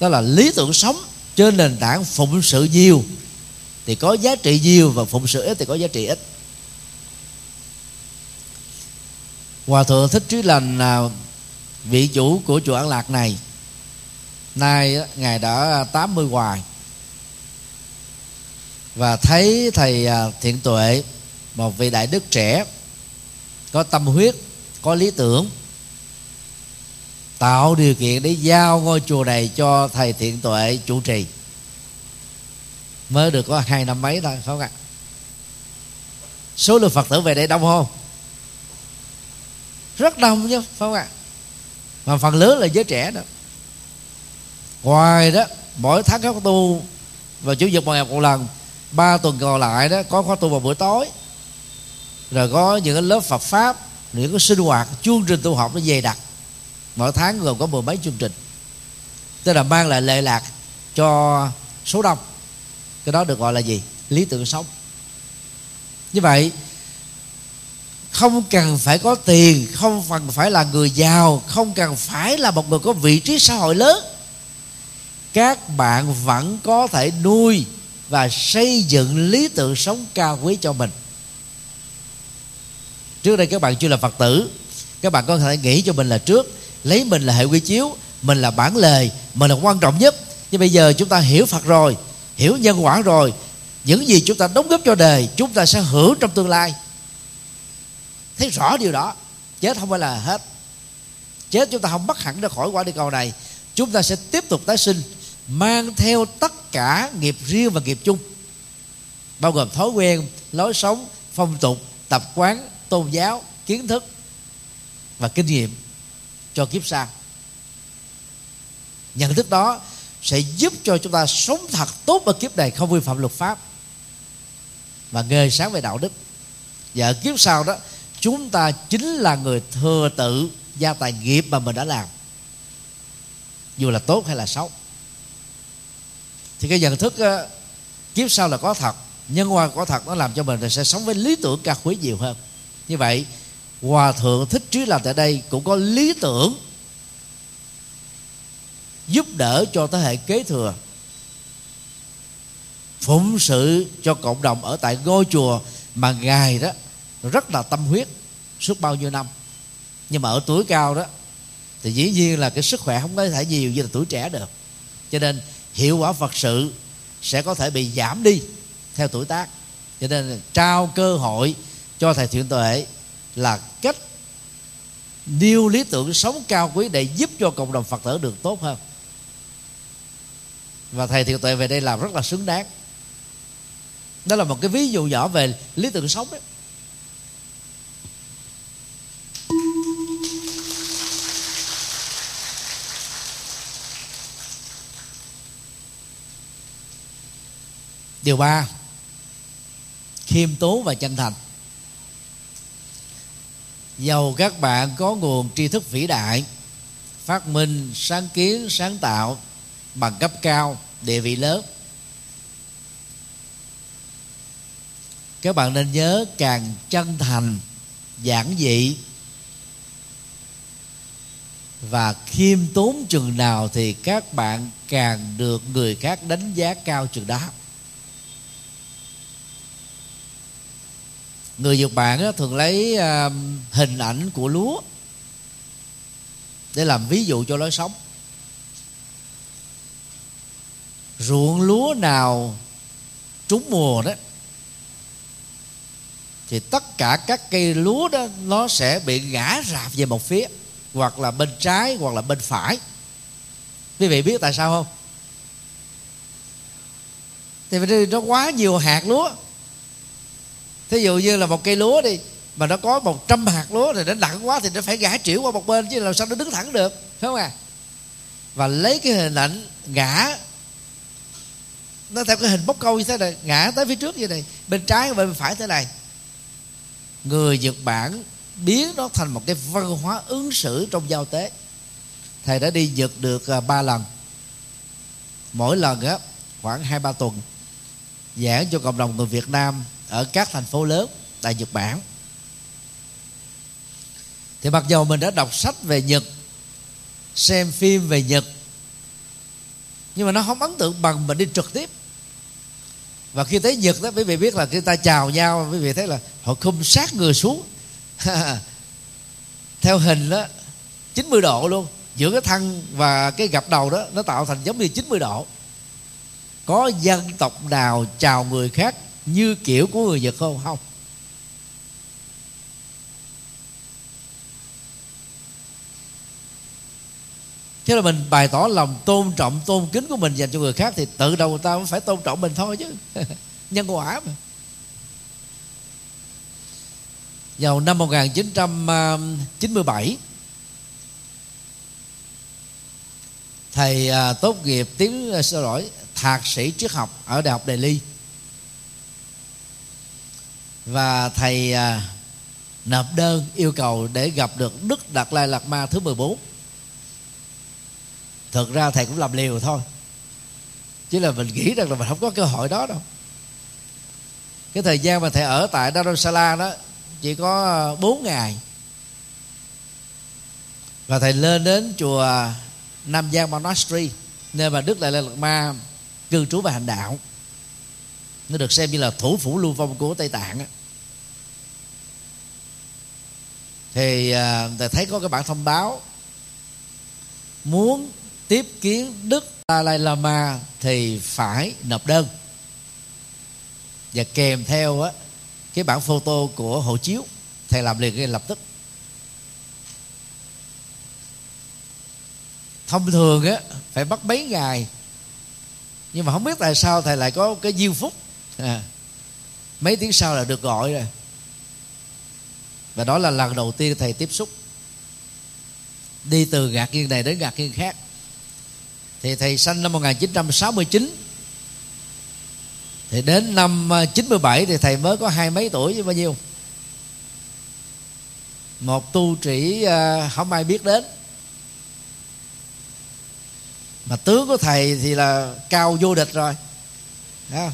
Đó là lý tưởng sống trên nền tảng phụng sự nhiều. Thì có giá trị nhiều và phụng sự ít thì có giá trị ít. Hòa thượng thích trí lành là vị chủ của chùa an lạc này nay ngài đã à, 80 hoài. Và thấy thầy à, thiện tuệ, một vị đại đức trẻ, có tâm huyết, có lý tưởng, tạo điều kiện để giao ngôi chùa này cho thầy thiện tuệ chủ trì. Mới được có hai năm mấy thôi, phải không ạ? Số lượng phật tử về đây đông không? Rất đông chứ, phải không ạ? Mà phần lớn là giới trẻ đó ngoài đó, mỗi tháng có tu và chủ nhật một ngày một lần, ba tuần còn lại đó, có khóa tu vào buổi tối. Rồi có những cái lớp Phật pháp, những cái sinh hoạt, chương trình tu học nó dày đặc. Mỗi tháng gồm có mười mấy chương trình. Tức là mang lại lệ lạc cho số đông. Cái đó được gọi là gì? Lý tưởng sống. Như vậy, không cần phải có tiền, không cần phải là người giàu, không cần phải là một người có vị trí xã hội lớn các bạn vẫn có thể nuôi và xây dựng lý tưởng sống cao quý cho mình. Trước đây các bạn chưa là phật tử, các bạn có thể nghĩ cho mình là trước, lấy mình là hệ quy chiếu, mình là bản lề, mình là quan trọng nhất. Nhưng bây giờ chúng ta hiểu phật rồi, hiểu nhân quả rồi, những gì chúng ta đóng góp cho đời, chúng ta sẽ hưởng trong tương lai. Thấy rõ điều đó, chết không phải là hết. Chết chúng ta không bắt hẳn ra khỏi quả địa cầu này, chúng ta sẽ tiếp tục tái sinh mang theo tất cả nghiệp riêng và nghiệp chung. Bao gồm thói quen, lối sống, phong tục, tập quán, tôn giáo, kiến thức và kinh nghiệm cho kiếp sau. Nhận thức đó sẽ giúp cho chúng ta sống thật tốt ở kiếp này không vi phạm luật pháp. Và nghề sáng về đạo đức. Và ở kiếp sau đó, chúng ta chính là người thừa tự gia tài nghiệp mà mình đã làm. Dù là tốt hay là xấu thì cái nhận thức kiếp sau là có thật, nhân quả có thật, nó làm cho mình sẽ sống với lý tưởng cao quý nhiều hơn. Như vậy, hòa thượng thích trí làm tại đây cũng có lý tưởng giúp đỡ cho thế hệ kế thừa, phụng sự cho cộng đồng ở tại ngôi chùa mà ngài đó rất là tâm huyết suốt bao nhiêu năm. Nhưng mà ở tuổi cao đó, thì dĩ nhiên là cái sức khỏe không có thể nhiều như là tuổi trẻ được. Cho nên hiệu quả phật sự sẽ có thể bị giảm đi theo tuổi tác. Cho nên trao cơ hội cho thầy thiện tuệ là cách nêu lý tưởng sống cao quý để giúp cho cộng đồng phật tử được tốt hơn. Và thầy thiện tuệ về đây làm rất là xứng đáng. Đó là một cái ví dụ nhỏ về lý tưởng sống đấy điều ba, khiêm tốn và chân thành. Dầu các bạn có nguồn tri thức vĩ đại, phát minh, sáng kiến, sáng tạo bằng cấp cao, địa vị lớn. Các bạn nên nhớ càng chân thành, giản dị và khiêm tốn chừng nào thì các bạn càng được người khác đánh giá cao chừng đó. Người nhật bản thường lấy à, hình ảnh của lúa để làm ví dụ cho lối sống. Ruộng lúa nào trúng mùa đó, thì tất cả các cây lúa đó, nó sẽ bị ngã rạp về một phía, hoặc là bên trái, hoặc là bên phải. Quý vị biết tại sao không? Thì vì nó quá nhiều hạt lúa thí dụ như là một cây lúa đi, mà nó có 100 hạt lúa thì nó nặng quá thì nó phải ngã triệu qua một bên chứ làm sao nó đứng thẳng được, phải không à? Và lấy cái hình ảnh ngã, nó theo cái hình bốc câu như thế này, ngã tới phía trước như này, bên trái bên phải thế này. Người nhật bản biến nó thành một cái văn hóa ứng xử trong giao tế. Thầy đã đi nhật được à, ba lần. Mỗi lần á, khoảng hai ba tuần, giảng cho cộng đồng người Việt Nam ở các thành phố lớn, tại Nhật Bản. Thì mặc dù mình đã đọc sách về Nhật, xem phim về Nhật, nhưng mà nó không ấn tượng bằng mình đi trực tiếp. Và khi tới Nhật đó, quý vị biết là khi ta chào nhau, quý vị thấy là họ khum sát người xuống. Theo hình đó 90 độ luôn. Giữa cái thân và cái gặp đầu đó, nó tạo thành giống như 90 độ. Có dân tộc nào chào người khác như kiểu của người Nhật không không? Thế là mình bày tỏ lòng tôn trọng, tôn kính của mình dành cho người khác thì tự đầu người ta cũng phải tôn trọng mình thôi chứ. Nhân quả mà. Vào năm 1997 thầy à, tốt nghiệp tiếng à, xin sơ lỗi, thạc sĩ triết học ở đại học Delhi và thầy à, nộp đơn yêu cầu để gặp được Đức Đạt Lai Lạt Ma thứ 14 thực ra thầy cũng làm liều thôi. Chứ là mình nghĩ rằng là mình không có cơ hội đó đâu. Cái thời gian mà thầy ở tại Dharamsala đó chỉ có à, 4 ngày. Và thầy lên đến chùa à, Nam Giang Monastery nơi mà Đức Đại Lạt Ma cư trú và hành đạo nó được xem như là thủ phủ lưu vong của Tây Tạng á. Thì à, thầy thấy có cái bản thông báo, muốn tiếp kiến Đức Dalai Lama thì phải nộp đơn. Và kèm theo á, cái bản photo của hộ chiếu, thầy làm liền ngay lập tức. Thông thường á, phải mất mấy ngày, nhưng mà không biết tại sao thầy lại có cái diêu phúc à, mấy tiếng sau là được gọi rồi. Và đó là lần đầu tiên thầy tiếp xúc. Đi từ gạt nghiêng này đến gạt nghiêng khác. Thì thầy sanh năm 1969 thì đến năm 97 thì thầy mới có hai mấy tuổi chứ bao nhiêu. Một tu trĩ à, không ai biết đến. Mà tướng của thầy thì là cao vô địch rồi. Thấy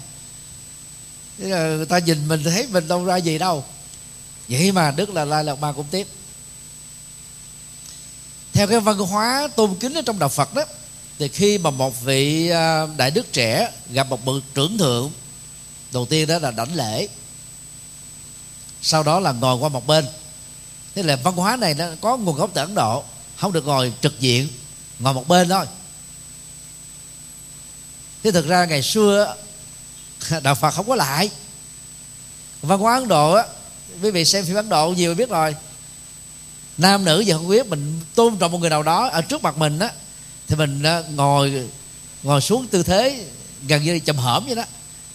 Thế là người ta nhìn mình thấy mình đâu ra gì đâu. Vậy mà đức là lai lạt ma cũng tiếp. Theo cái văn hóa tôn kính ở trong đạo phật đó, thì khi mà một vị à, đại đức trẻ gặp một bậc trưởng thượng, đầu tiên đó là đảnh lễ. Sau đó là ngồi qua một bên. Thế là văn hóa này nó có nguồn gốc từ ấn độ, không được ngồi trực diện, ngồi một bên thôi. Thế thực ra ngày xưa đạo phật không có lại. Văn hóa ấn độ á, quý vị xem phim ấn độ nhiều biết rồi. Nam nữ giờ không biết, mình tôn trọng một người nào đó ở trước mặt mình á, thì mình ờ, ngồi ngồi xuống tư thế gần như chầm hởm vậy đó.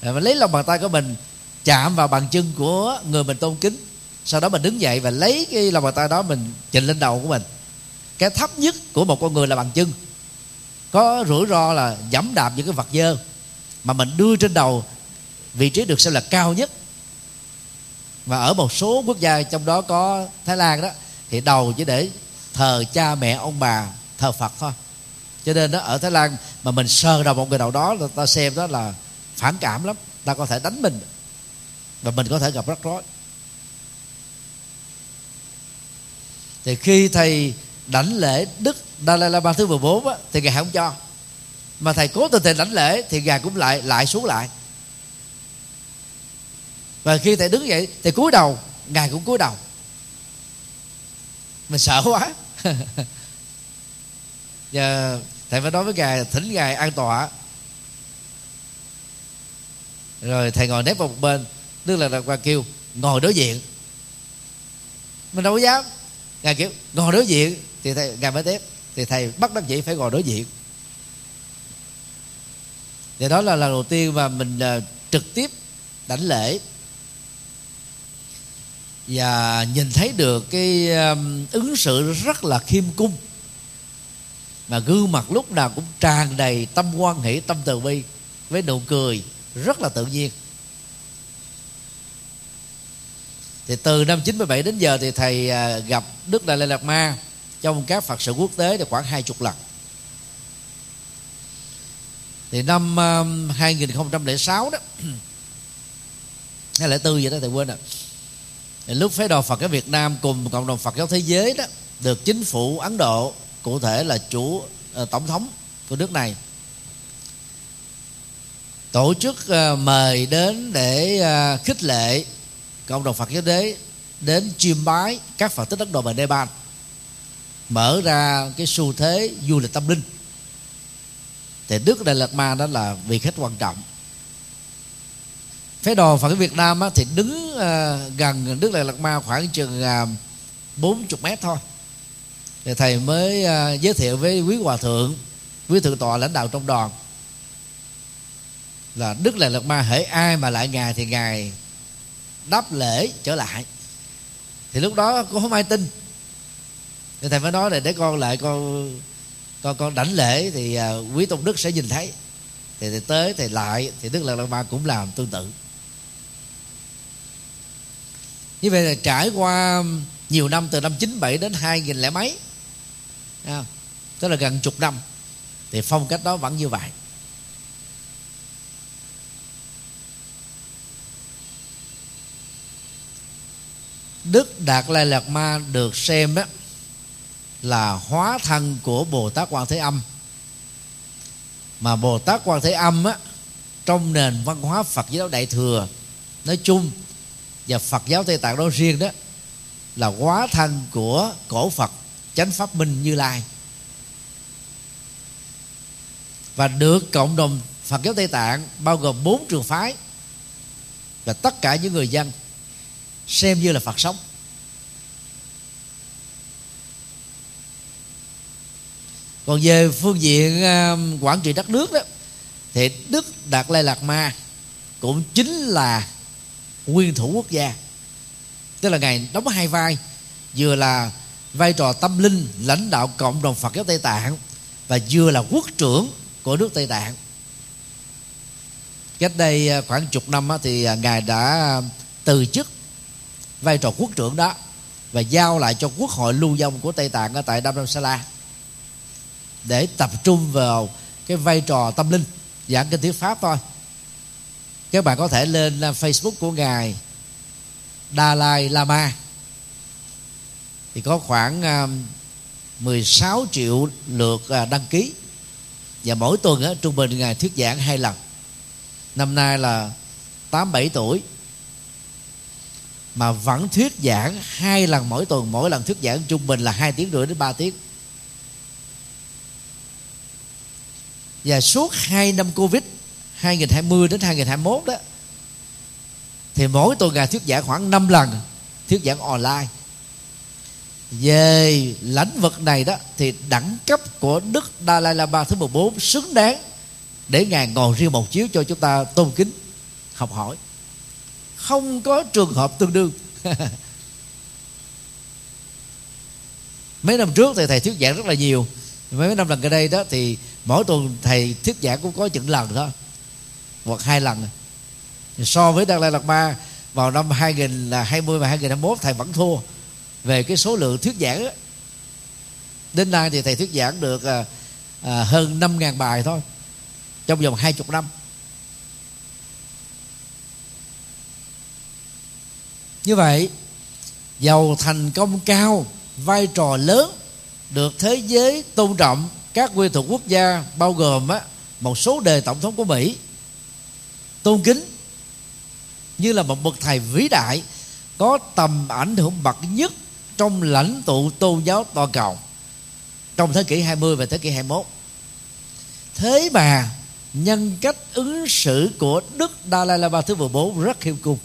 Rồi lấy lòng bàn tay của mình, chạm vào bàn chân của người mình tôn kính. Sau đó mình đứng dậy và lấy cái lòng bàn tay đó mình chỉnh lên đầu của mình. Cái thấp nhất của một con người là bàn chân. Có rủi ro là dẫm đạp những cái vật dơ mà mình đưa trên đầu vị trí được xem là cao nhất. Và ở một số quốc gia trong đó có thái lan đó thì đầu chỉ để thờ cha mẹ ông bà thờ phật thôi. Cho nên đó ở thái lan mà mình sờ đầu một người nào đó là ta xem đó là phản cảm lắm. Ta có thể đánh mình và mình có thể gặp rắc rối. Thì khi thầy đảnh lễ đức Dalai Lama thứ 14 á, thì ngài không cho. Mà thầy cố tình thầy đảnh lễ thì ngài cũng lại lại xuống lại và khi thầy đứng dậy thầy cúi đầu ngài cũng cúi đầu. Mình sợ quá. Giờ thầy phải nói với ngài thỉnh ngài an tọa. Rồi thầy ngồi nép vào một bên tức là qua kêu ngồi đối diện. Mình đâu có dám. Ngài kiểu ngồi đối diện. Thì thầy ngài mới tiếp thì thầy bắt đắc dĩ phải ngồi đối diện. Thì đó là lần đầu tiên mà mình uh, trực tiếp đảnh lễ và nhìn thấy được cái um, ứng xử rất là khiêm cung. Mà gương mặt lúc nào cũng tràn đầy tâm quan hỷ, tâm từ bi, với nụ cười rất là tự nhiên. Thì từ năm 97 đến giờ thì thầy à, gặp Đức Đại Lê Lạt Ma trong các Phật sự quốc tế thì khoảng hai chục lần. Thì năm um, 2006 đó, hay lẽ tư vậy đó thầy quên rồi lúc phái đoàn Phật giáo Việt Nam cùng cộng đồng Phật giáo thế giới đó được chính phủ Ấn Độ cụ thể là chủ uh, tổng thống của nước này tổ chức uh, mời đến để uh, khích lệ cộng đồng Phật giáo đế đến chiêm bái các Phật tích Ấn Độ và Nepal mở ra cái xu thế du lịch tâm linh. Thì Đức Đại Lạt Ma đó là vị khách quan trọng phái đoàn Phật Việt Nam á, thì đứng ờ, gần Đức Lạc Lạt Ma khoảng chừng ờ, uh, 40 mét thôi. Thì thầy mới ờ, giới thiệu với quý hòa thượng quý thượng tọa lãnh đạo trong đoàn là Đức Lạc Lạt Ma hễ ai mà lại ngài thì ngài đáp lễ trở lại. Thì lúc đó cũng không ai tin. Thì thầy mới nói là để con lại con con con đảnh lễ thì uh, quý tôn đức sẽ nhìn thấy. Thì, thì tới thì lại thì đức lạt lạt ma cũng làm tương tự như vậy là trải qua nhiều năm từ năm 97 đến 2000 lẻ mấy à, tức là gần chục năm thì phong cách đó vẫn như vậy. Đức Đạt Lai Lạt Ma được xem đó là hóa thân của Bồ Tát Quan Thế Âm. Mà Bồ Tát Quan Thế Âm á trong nền văn hóa Phật giáo Đại thừa nói chung và Phật giáo Tây Tạng đó riêng đó là hóa thân của cổ Phật, chánh pháp minh Như Lai. Và được cộng đồng Phật giáo Tây Tạng bao gồm bốn trường phái và tất cả những người dân xem như là phật sống. Còn về phương diện à, quản trị đất nước đó, thì đức đạt lai lạt ma cũng chính là nguyên thủ quốc gia. Tức là ngài đóng hai vai, vừa là vai trò tâm linh, lãnh đạo cộng đồng phật giáo tây tạng, và vừa là quốc trưởng của nước tây tạng. Cách đây à, khoảng chục năm thì à, ngài đã từ chức vai trò quốc trưởng đó và giao lại cho quốc hội lưu vong của tây tạng ở tại Dharamsala để tập trung vào cái vai trò tâm linh, giảng kinh thuyết pháp thôi các bạn có thể lên uh, Facebook của ngài Dalai Lama. Thì có khoảng um, 16 triệu lượt uh, đăng ký. Và mỗi tuần á, trung bình ngài thuyết giảng hai lần. Năm nay là tám bảy tuổi. Mà vẫn thuyết giảng hai lần mỗi tuần. Mỗi lần thuyết giảng trung bình là hai tiếng rưỡi đến ba tiếng. Và suốt hai năm Covid 2020 đến 2021 đó, thì mỗi tuần ngài thuyết giảng khoảng 5 lần, thuyết giảng online. Về lãnh vực này đó, thì đẳng cấp của Đức Dalai Lama thứ 14 xứng đáng để ngài ngồi riêng một chiếu cho chúng ta tôn kính, học hỏi. Không có trường hợp tương đương. Mấy năm trước thì thầy thuyết giảng rất là nhiều. Mấy năm lần gần đây đó, thì mỗi tuần thầy thuyết giảng cũng có chừng lần thôi hoặc hai lần. So với Đạt Lai Lạt Ma vào năm 2020 và 2021 thầy vẫn thua về cái số lượng thuyết giảng đó. đến nay thì thầy thuyết giảng được à, à, hơn 5.000 bài thôi trong vòng hai chục năm. Như vậy giàu thành công cao vai trò lớn được thế giới tôn trọng các nguyên thủ quốc gia bao gồm á, một số đề tổng thống của mỹ tôn kính, như là một bậc thầy vĩ đại, có tầm ảnh hưởng bậc nhất trong lãnh tụ tôn giáo toàn cầu trong thế kỷ 20 và thế kỷ 21 thế mà nhân cách ứng xử của Đức Dalai Lama thứ 14 rất khiêm cung.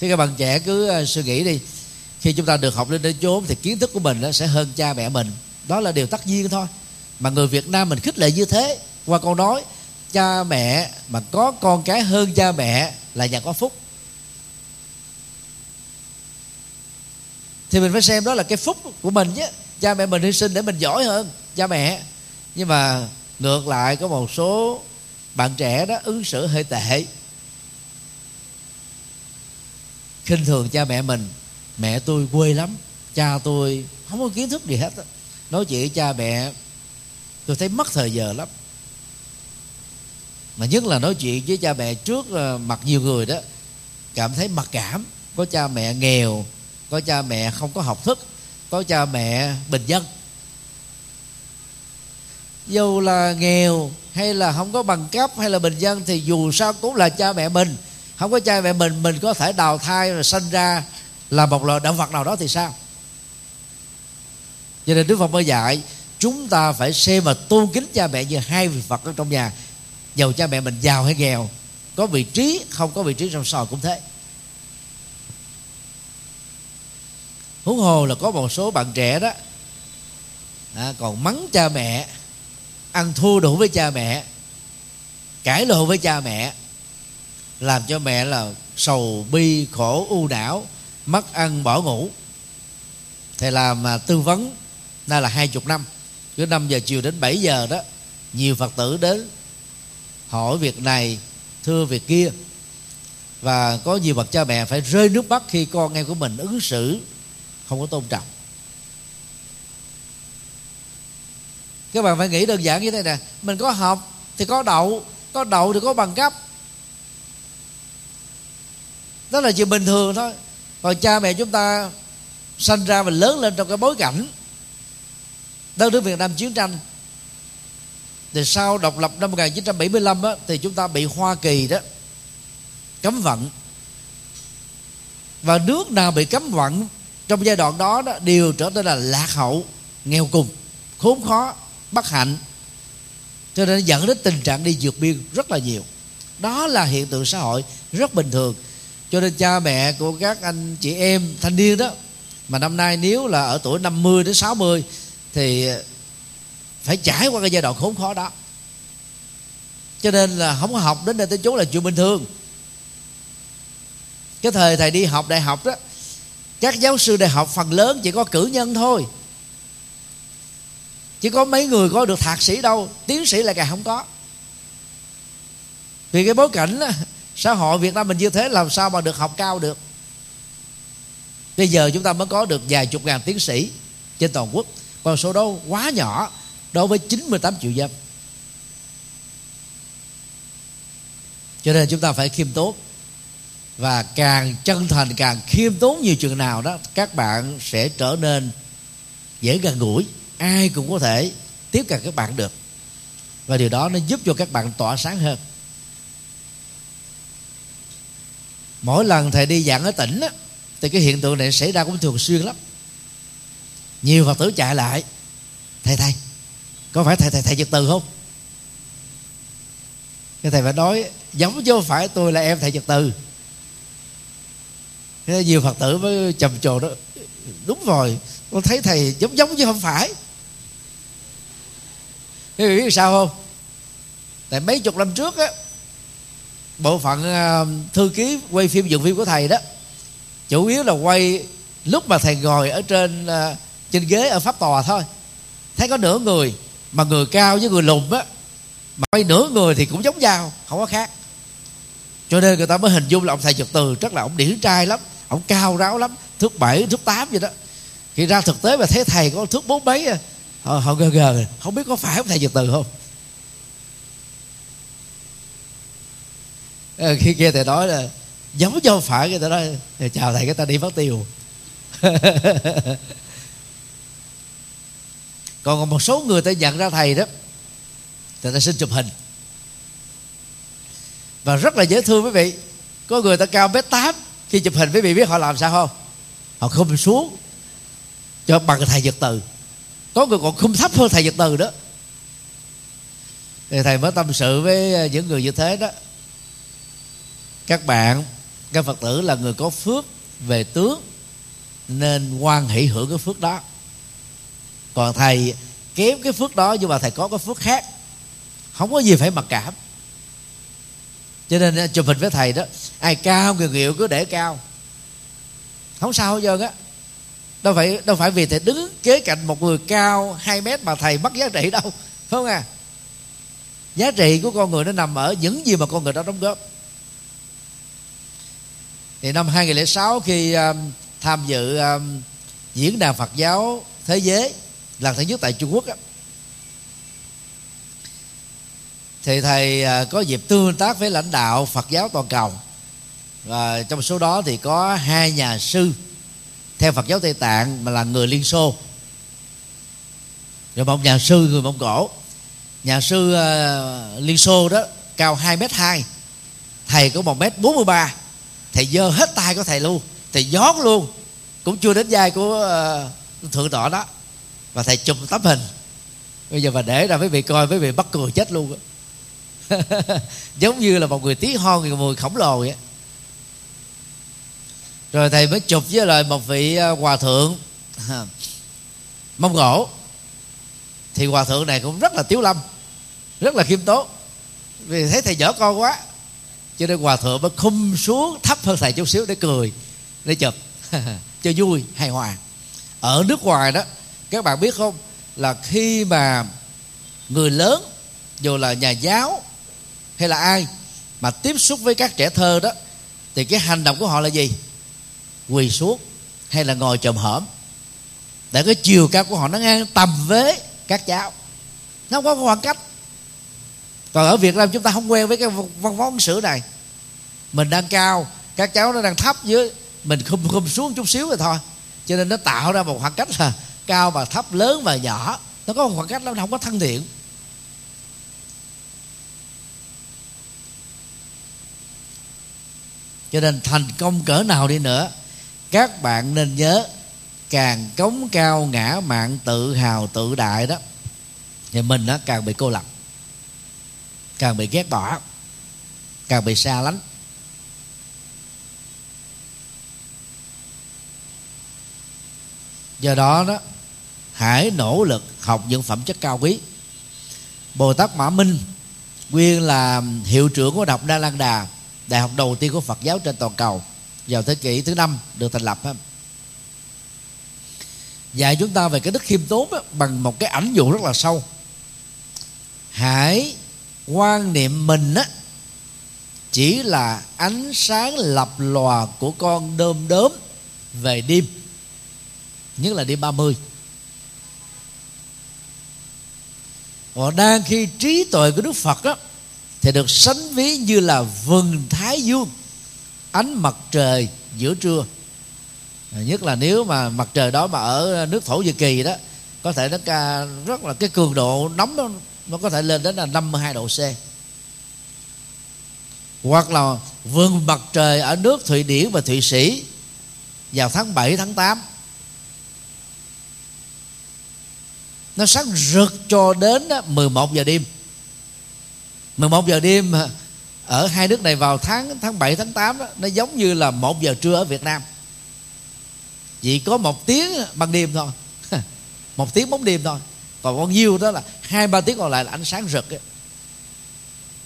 Thì các bạn trẻ cứ ờ, suy nghĩ đi, khi chúng ta được học lên đến chốn thì kiến thức của mình sẽ hơn cha mẹ mình. Đó là điều tất nhiên thôi. Mà người Việt Nam mình khích lệ như thế qua câu nói, cha mẹ mà có con cái hơn cha mẹ là nhà có phúc. Thì mình phải xem đó là cái phúc của mình chứ cha mẹ mình hy sinh để mình giỏi hơn cha mẹ. Nhưng mà ngược lại có một số bạn trẻ đó ứng xử hơi tệ. Khinh thường cha mẹ mình. Mẹ tôi quê lắm, cha tôi không có kiến thức gì hết nói chuyện với cha mẹ, tôi thấy mất thời giờ lắm mà nhất là nói chuyện với cha mẹ trước ờ, mặt nhiều người đó, cảm thấy mặc cảm. Có cha mẹ nghèo, có cha mẹ không có học thức, có cha mẹ bình dân. Dù là nghèo hay là không có bằng cấp hay là bình dân, thì dù sao cũng là cha mẹ mình. Không có cha mẹ mình mình có thể đào thai rồi sinh ra là một loài động vật nào đó thì sao? Cho nên đức phật mới dạy, chúng ta phải xem và tôn kính cha mẹ như hai vị phật ở trong nhà giàu cha mẹ mình giàu hay nghèo có vị trí không có vị trí trong sò cũng thế. Huống hồ là có một số bạn trẻ đó à, còn mắng cha mẹ ăn thua đủ với cha mẹ cãi lộn với cha mẹ làm cho mẹ là sầu bi khổ u não mất ăn bỏ ngủ. Thầy làm mà tư vấn nay là hai chục năm cứ 5 giờ chiều đến 7 giờ đó nhiều phật tử đến hỏi việc này, thưa việc kia. Và có nhiều bậc cha mẹ phải rơi nước mắt khi con em của mình ứng xử không có tôn trọng. Các bạn phải nghĩ đơn giản như thế này mình có học thì có đậu có đậu thì có bằng cấp. Đó là chuyện bình thường thôi. Còn cha mẹ chúng ta sanh ra và lớn lên trong cái bối cảnh đất nước Việt Nam chiến tranh thì sau độc lập năm 1975 á, thì chúng ta bị Hoa Kỳ đó cấm vận. Và nước nào bị cấm vận trong giai đoạn đó, đó đều trở nên là lạc hậu nghèo cùng khốn khó bất hạnh. Cho nên dẫn đến tình trạng đi vượt biên rất là nhiều. Đó là hiện tượng xã hội rất bình thường. Cho nên cha mẹ của các anh chị em thanh niên đó mà năm nay nếu là ở tuổi 50 đến 60 thì phải trải qua cái giai đoạn khốn khó đó. Cho nên là không có học đến đây tới chốn là chuyện bình thường. Cái thời thầy đi học đại học đó các giáo sư đại học phần lớn chỉ có cử nhân thôi. Chỉ có mấy người có được thạc sĩ đâu tiến sĩ là càng không có. Vì cái bối cảnh đó, xã hội việt nam mình như thế làm sao mà được học cao được? Bây giờ chúng ta mới có được vài chục ngàn tiến sĩ trên toàn quốc. Còn số đó quá nhỏ đối với 98 triệu dân. Cho nên chúng ta phải khiêm tốn. Và càng chân thành càng khiêm tốn nhiều chừng nào đó các bạn sẽ trở nên dễ gần gũi. Ai cũng có thể tiếp cận các bạn được. Và điều đó nó giúp cho các bạn tỏa sáng hơn. Mỗi lần thầy đi giảng ở tỉnh á, thì cái hiện tượng này xảy ra cũng thường xuyên lắm. Nhiều phật tử chạy lại. Thầy thầy có phải thầy thầy thầy trực từ không? Cái thầy phải nói, giống chứ không phải tôi là em thầy trực từ. Thế nhiều phật tử mới trầm trồ đó, đúng rồi con thấy thầy giống giống chứ không phải. Thế biết sao không? Tại mấy chục năm trước á, bộ phận à, thư ký quay phim dựng phim của thầy đó, chủ yếu là quay lúc mà thầy ngồi ở trên à, trên ghế ở pháp tòa thôi. Thấy có nửa người mà người cao với người lùn á mà quay nửa người thì cũng giống nhau không có khác. Cho nên người ta mới hình dung là ông thầy trật từ rất là ông điển trai lắm ông cao ráo lắm thước bảy thước tám vậy đó. Khi ra thực tế mà thấy thầy có thước bốn mấy à họ, họ gờ gờ không biết có phải ông thầy trật từ không? Ờ, khi kia thầy nói là giống cho phải cái thầy nói chào thầy cái ta đi phát tiêu. còn một số người ta nhận ra thầy đó, thì ta xin chụp hình. Và rất là dễ thương quý vị. Có người ta cao mét tám khi chụp hình, quý vị biết họ làm sao không? Họ không xuống cho bằng thầy nhật từ. Có người còn không thấp hơn thầy nhật từ đó. Thì thầy mới tâm sự với ờ, những người như thế đó. Các bạn, các phật tử là người có phước về tướng, nên quan hỷ hưởng cái phước đó còn thầy kém cái phước đó nhưng mà thầy có cái phước khác. Không có gì phải mặc cảm. Cho nên à, chụp hình với thầy đó ai cao người nghịu cứ để cao. Không sao hết trơn á. Đâu phải đâu phải vì thầy đứng kế cạnh một người cao 2 mét mà thầy mất giá trị đâu phải không à? Giá trị của con người nó nằm ở những gì mà con người đó đóng góp. Thì năm 2006 khi um, tham dự um, diễn đàn Phật giáo thế giới lần thứ nhất tại Trung Quốc á, thì thầy à, có dịp tương tác với lãnh đạo Phật giáo toàn cầu. Và trong số đó thì có hai nhà sư theo Phật giáo Tây Tạng mà là người Liên Xô. Rồi một nhà sư người Mông Cổ. Nhà sư uh, Liên Xô đó cao 2 m hai thầy có một m bốn mươi ba. Thầy dơ hết tay của thầy luôn thầy gión luôn. Cũng chưa đến vai của uh, thượng tọa đó và thầy chụp tấm hình. Bây giờ mà để ra quý vị coi quý vị bắt cười chết luôn giống như là một người tí hon người mùi khổng lồ vậy rồi thầy mới chụp với lại một vị à, hòa thượng. Mông cổ. Thì hòa thượng này cũng rất là tiếu lâm, rất là khiêm tốn. Vì thấy thầy dở con quá, cho nên hòa thượng mới khum xuống thấp hơn thầy chút xíu để cười, để chụp. Cho vui, hài hòa. Ở nước ngoài đó các bạn biết không? Là khi mà người lớn, dù là nhà giáo hay là ai mà tiếp xúc với các trẻ thơ đó, thì cái hành động của họ là gì? Quỳ xuống hay là ngồi chồm hổm. Để cái chiều cao của họ nó ngang tầm với các cháu nó không có khoảng cách. Còn ở Việt Nam chúng ta không quen với cái văn hóa ứng xử này. Mình đang cao, các cháu nó đang thấp dưới, mình khum khum xuống chút xíu rồi thôi. Cho nên nó tạo ra một khoảng cách là cao và thấp, lớn và nhỏ. Nó có một khoảng cách nó không có thân thiện. Cho nên thành công cỡ nào đi nữa, các bạn nên nhớ càng cống cao ngã mạng tự hào tự đại đó, thì mình nó càng bị cô lập, càng bị ghét bỏ, càng bị xa lánh. Do đó đó hãy nỗ lực học những phẩm chất cao quý. Bồ tát mã minh, nguyên là hiệu trưởng của đọc đa lan đà, đại học đầu tiên của phật giáo trên toàn cầu, vào thế kỷ thứ năm được thành lập dạy chúng ta về cái đức khiêm tốn bằng một cái ảnh dụ rất là sâu. Hãy quan niệm mình á, chỉ là ánh sáng lập lòa của con đơm đớm về đêm, nhất là đêm 30 còn đang khi trí tuệ của Đức Phật đó thì được sánh ví như là vườn thái dương, ánh mặt trời giữa trưa. Nhất là nếu mà mặt trời đó mà ở nước thổ nhĩ kỳ đó, có thể nó ca rất là cái cường độ nóng đó, nó có thể lên đến là 52 độ C. Hoặc là vườn mặt trời ở nước Thụy Điển và Thụy Sĩ vào tháng 7 tháng 8 nó sáng rực cho đến 11 giờ đêm. 11 giờ đêm à, ở hai nước này vào tháng tháng 7 tháng 8 đó, nó giống như là một giờ trưa ở Việt Nam. Chỉ có một tiếng ban đêm thôi. Một tiếng bóng đêm thôi. Còn bao nhiêu đó là hai ba tiếng còn lại là ánh sáng rực ấy.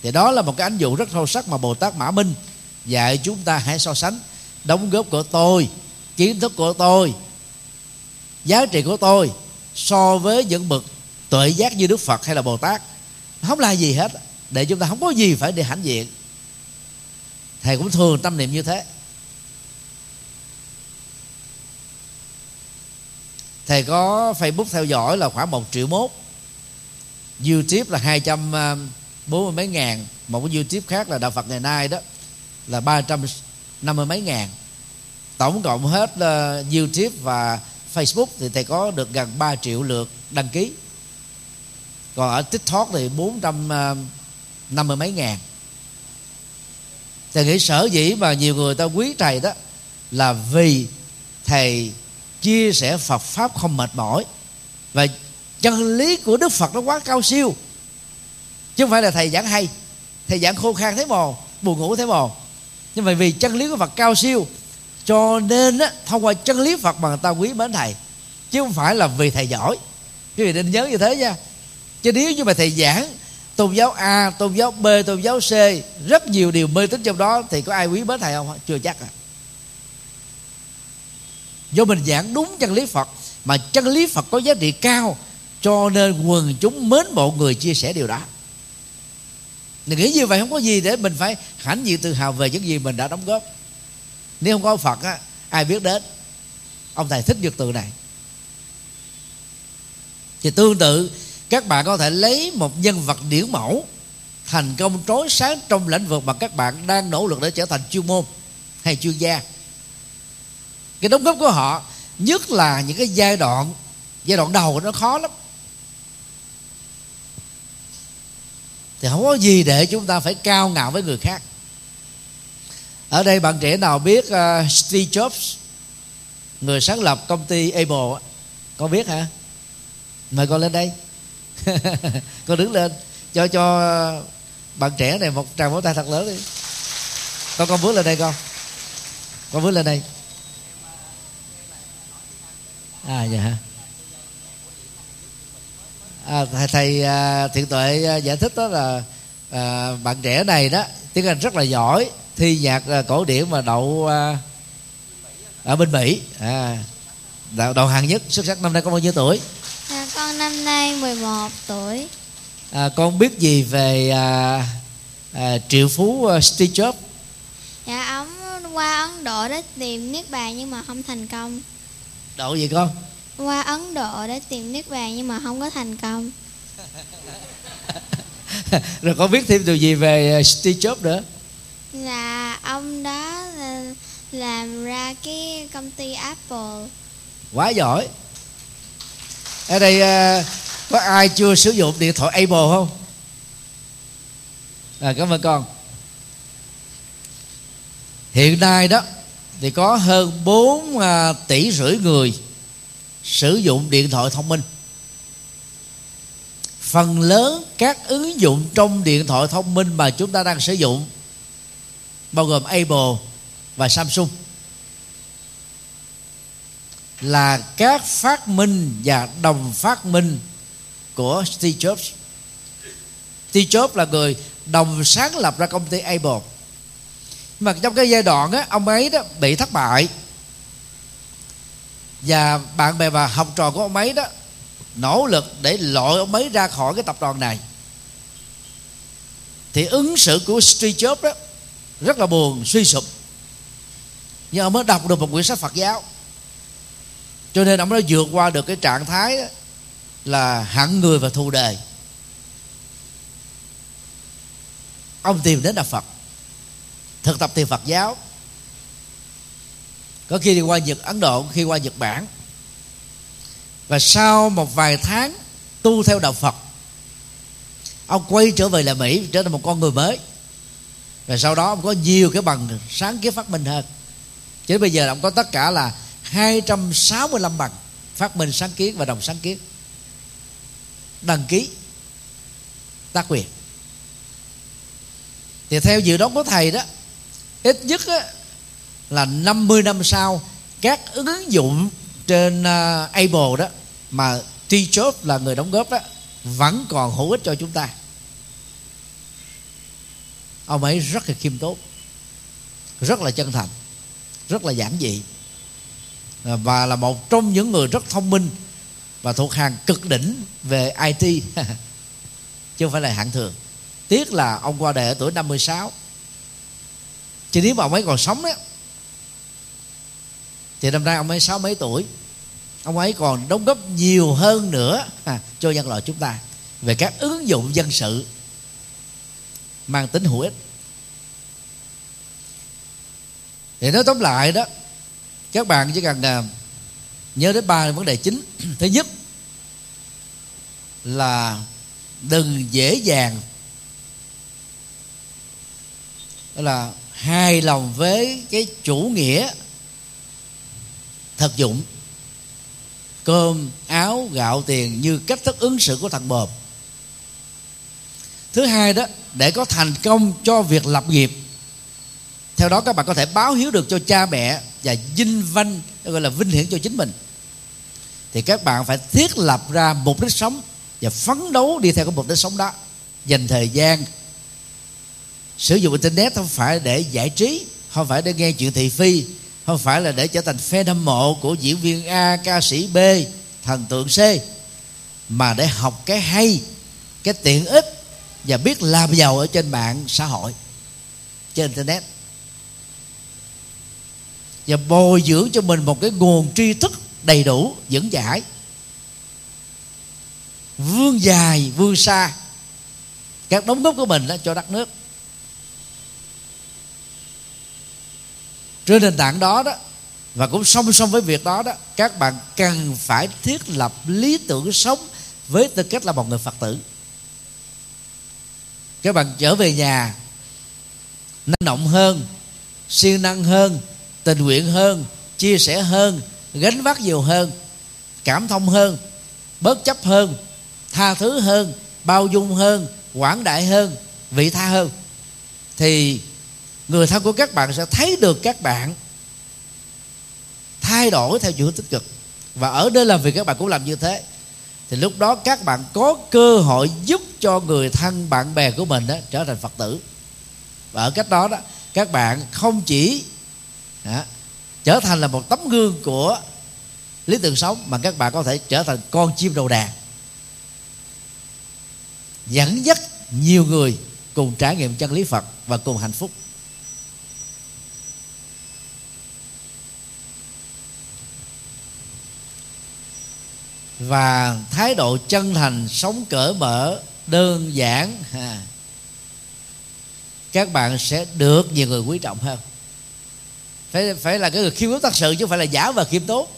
thì đó là một cái ánh dụ rất sâu sắc mà bồ tát mã minh dạy chúng ta hãy so sánh. Đóng góp của tôi kiến thức của tôi giá trị của tôi so với những bậc tuệ giác như đức phật hay là bồ tát không là gì hết để chúng ta không có gì phải để hãnh diện. Thầy cũng thường tâm niệm như thế. Thầy có facebook theo dõi là khoảng một triệu mốt youtube là hai trăm à, bốn mươi mấy ngàn một cái youtube khác là đạo phật ngày nay đó là ba trăm năm mươi mấy ngàn. Tổng cộng hết uh, youtube và facebook thì thầy có được gần 3 triệu lượt đăng ký. Còn ở tiktok thì bốn trăm ờ, năm mươi mấy ngàn. Thầy nghĩ sở dĩ mà nhiều người ta quý thầy đó là vì thầy chia sẻ Phật pháp không mệt mỏi và chân lý của Đức Phật nó quá cao siêu. Chứ không phải là thầy giảng hay, thầy giảng khô khan thế mồ buồn ngủ thế mồ nhưng mà vì chân lý của Phật cao siêu cho nên á, thông qua chân lý Phật mà người ta quý mến thầy chứ không phải là vì thầy giỏi. Quý vị nên nhớ như thế nha. Chứ nếu như mà thầy giảng tôn giáo A tôn giáo B tôn giáo C rất nhiều điều mê tín trong đó thì có ai quý mến thầy không? Chưa chắc à. Do mình giảng đúng chân lý Phật mà chân lý Phật có giá trị cao cho nên quần chúng mến mộ người chia sẻ điều đó. Mình nghĩ như vậy không có gì để mình phải hãnh diện tự hào về những gì mình đã đóng góp nếu không có Phật á, ai biết đến? Ông thầy thích dược từ này. Thì tương tự các bạn có thể lấy một nhân vật điển mẫu thành công trói sáng trong lĩnh vực mà các bạn đang nỗ lực để trở thành chuyên môn hay chuyên gia. Cái đóng góp của họ nhất là những cái giai đoạn giai đoạn đầu nó khó lắm. Thì không có gì để chúng ta phải cao ngạo với người khác ở đây bạn trẻ nào biết uh, Steve Jobs người sáng lập công ty Apple con biết hả? Mời con lên đây. Con đứng lên cho cho bạn trẻ này một tràng vỗ tay thật lớn đi. Con con bước lên đây con. Con bước lên đây. À dạ hả? À, thầy, thầy à, thiện tuệ à, giải thích đó là à, bạn trẻ này đó tiếng anh rất là giỏi thi nhạc à, cổ điển mà đậu à, ở bên mỹ à, đậu, đậu hàng nhất xuất sắc năm nay con bao nhiêu tuổi À, con năm nay 11 tuổi. à, con biết gì về à, à, triệu phú à, Steve Jobs Dạ ông qua Ấn Độ để tìm niết bàn nhưng mà không thành công. độ gì con Qua Ấn Độ để tìm niết bàn nhưng mà không có thành công. rồi con biết thêm điều gì về Steve Jobs nữa là ông đó là làm ra cái công ty Apple. quá giỏi. Ở đây ờ, có ai chưa sử dụng điện thoại Apple không? À, cảm ơn con. Hiện nay đó thì có hơn 4 à, tỷ rưỡi người sử dụng điện thoại thông minh. Phần lớn các ứng dụng trong điện thoại thông minh mà chúng ta đang sử dụng bao gồm Apple và Samsung là các phát minh và đồng phát minh của Steve Jobs. Steve Jobs là người đồng sáng lập ra công ty Apple. Nhưng mà trong cái giai đoạn á, ông ấy đó bị thất bại và bạn bè và học trò của ông ấy đó nỗ lực để loại ông ấy ra khỏi cái tập đoàn này thì ứng xử của Steve Jobs đó rất là buồn suy sụp. Nhưng ông mới đọc được một quyển sách Phật giáo. Cho nên ông đã vượt qua được cái trạng thái đó, là hẳn người và thù đề. ông tìm đến đạo phật thực tập thiền phật giáo. Có khi đi qua nhật ấn độ khi qua nhật bản. Và sau một vài tháng tu theo đạo phật ông quay trở về là mỹ trở thành một con người mới và sau đó ông có nhiều cái bằng sáng kiến phát minh hơn. Chứ bây giờ ông có tất cả là 265 bằng phát minh sáng kiến và đồng sáng kiến. Đăng ký tác quyền. Thì theo dự đoán của thầy đó ít nhất á, là 50 năm sau các ứng dụng trên à, uh, Apple đó mà T. Jobs là người đóng góp đó vẫn còn hữu ích cho chúng ta ông ấy rất là khiêm tốn rất là chân thành rất là giản dị. Và là một trong những người rất thông minh và thuộc hàng cực đỉnh về IT chứ không phải là hạng thường. Tiếc là ông qua đời ở tuổi 56 chứ nếu mà ông ấy còn sống ấy, thì năm nay ông ấy sáu mấy tuổi. Ông ấy còn đóng góp nhiều hơn nữa à, cho nhân loại chúng ta. Về các ứng dụng dân sự mang tính hữu ích. Thì nói tóm lại đó các bạn chỉ cần à, nhớ đến ba vấn đề chính. Thứ nhất là đừng dễ dàng là hài lòng với cái chủ nghĩa thực dụng cơm áo gạo tiền như cách thức ứng xử của thằng bờm thứ hai đó để có thành công cho việc lập nghiệp. Theo đó các bạn có thể báo hiếu được cho cha mẹ và vinh vanh gọi là vinh hiển cho chính mình. Thì các bạn phải thiết lập ra mục đích sống và phấn đấu đi theo cái mục đích sống đó. Dành thời gian sử dụng internet không phải để giải trí không phải để nghe chuyện thị phi không phải là để trở thành fan hâm mộ của diễn viên A, ca sĩ B, thần tượng C mà để học cái hay, cái tiện ích và biết làm giàu ở trên mạng xã hội, trên internet. Và bồi dưỡng cho mình một cái nguồn tri thức đầy đủ vững chãi. Vươn dài vươn xa. Các đóng góp của mình đó cho đất nước. Trên nền tảng đó đó và cũng song song với việc đó đó các bạn cần phải thiết lập lý tưởng sống với tư cách là một người phật tử các bạn trở về nhà, năng động hơn, siêng năng hơn, tình nguyện hơn, chia sẻ hơn, gánh vác nhiều hơn, cảm thông hơn bớt chấp hơn, tha thứ hơn, bao dung hơn, quảng đại hơn, vị tha hơn. Thì người thân của các bạn sẽ thấy được các bạn thay đổi theo chiều hướng tích cực. Và ở nơi làm việc các bạn cũng làm như thế thì lúc đó các bạn có cơ hội giúp cho người thân bạn bè của mình đó trở thành phật tử. Và ở cách đó đó các bạn không chỉ đó, trở thành là một tấm gương của lý tưởng sống mà các bạn có thể trở thành con chim đầu đàn. Dẫn dắt nhiều người cùng trải nghiệm chân lý phật và cùng hạnh phúc. Và thái độ chân thành sống cởi mở đơn giản. Ha, các bạn sẽ được nhiều người quý trọng hơn. Phải phải là cái người khiêm tốn thật sự chứ không phải là giả và khiêm tốn.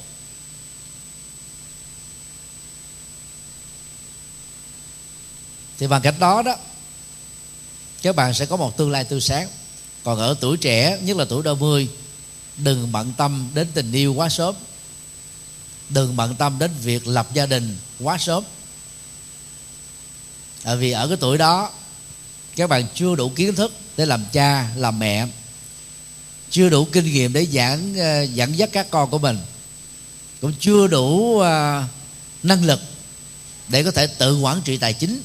Thì bằng cách đó đó các bạn sẽ có một tương lai tươi sáng. Còn ở tuổi trẻ nhất là tuổi đôi mươi đừng bận tâm đến tình yêu quá sớm đừng bận tâm đến việc lập gia đình quá sớm. Tại vì ở cái tuổi đó các bạn chưa đủ kiến thức để làm cha làm mẹ. Chưa đủ kinh nghiệm để giảng ờ, dẫn dắt các con của mình. Cũng chưa đủ uh, năng lực để có thể tự quản trị tài chính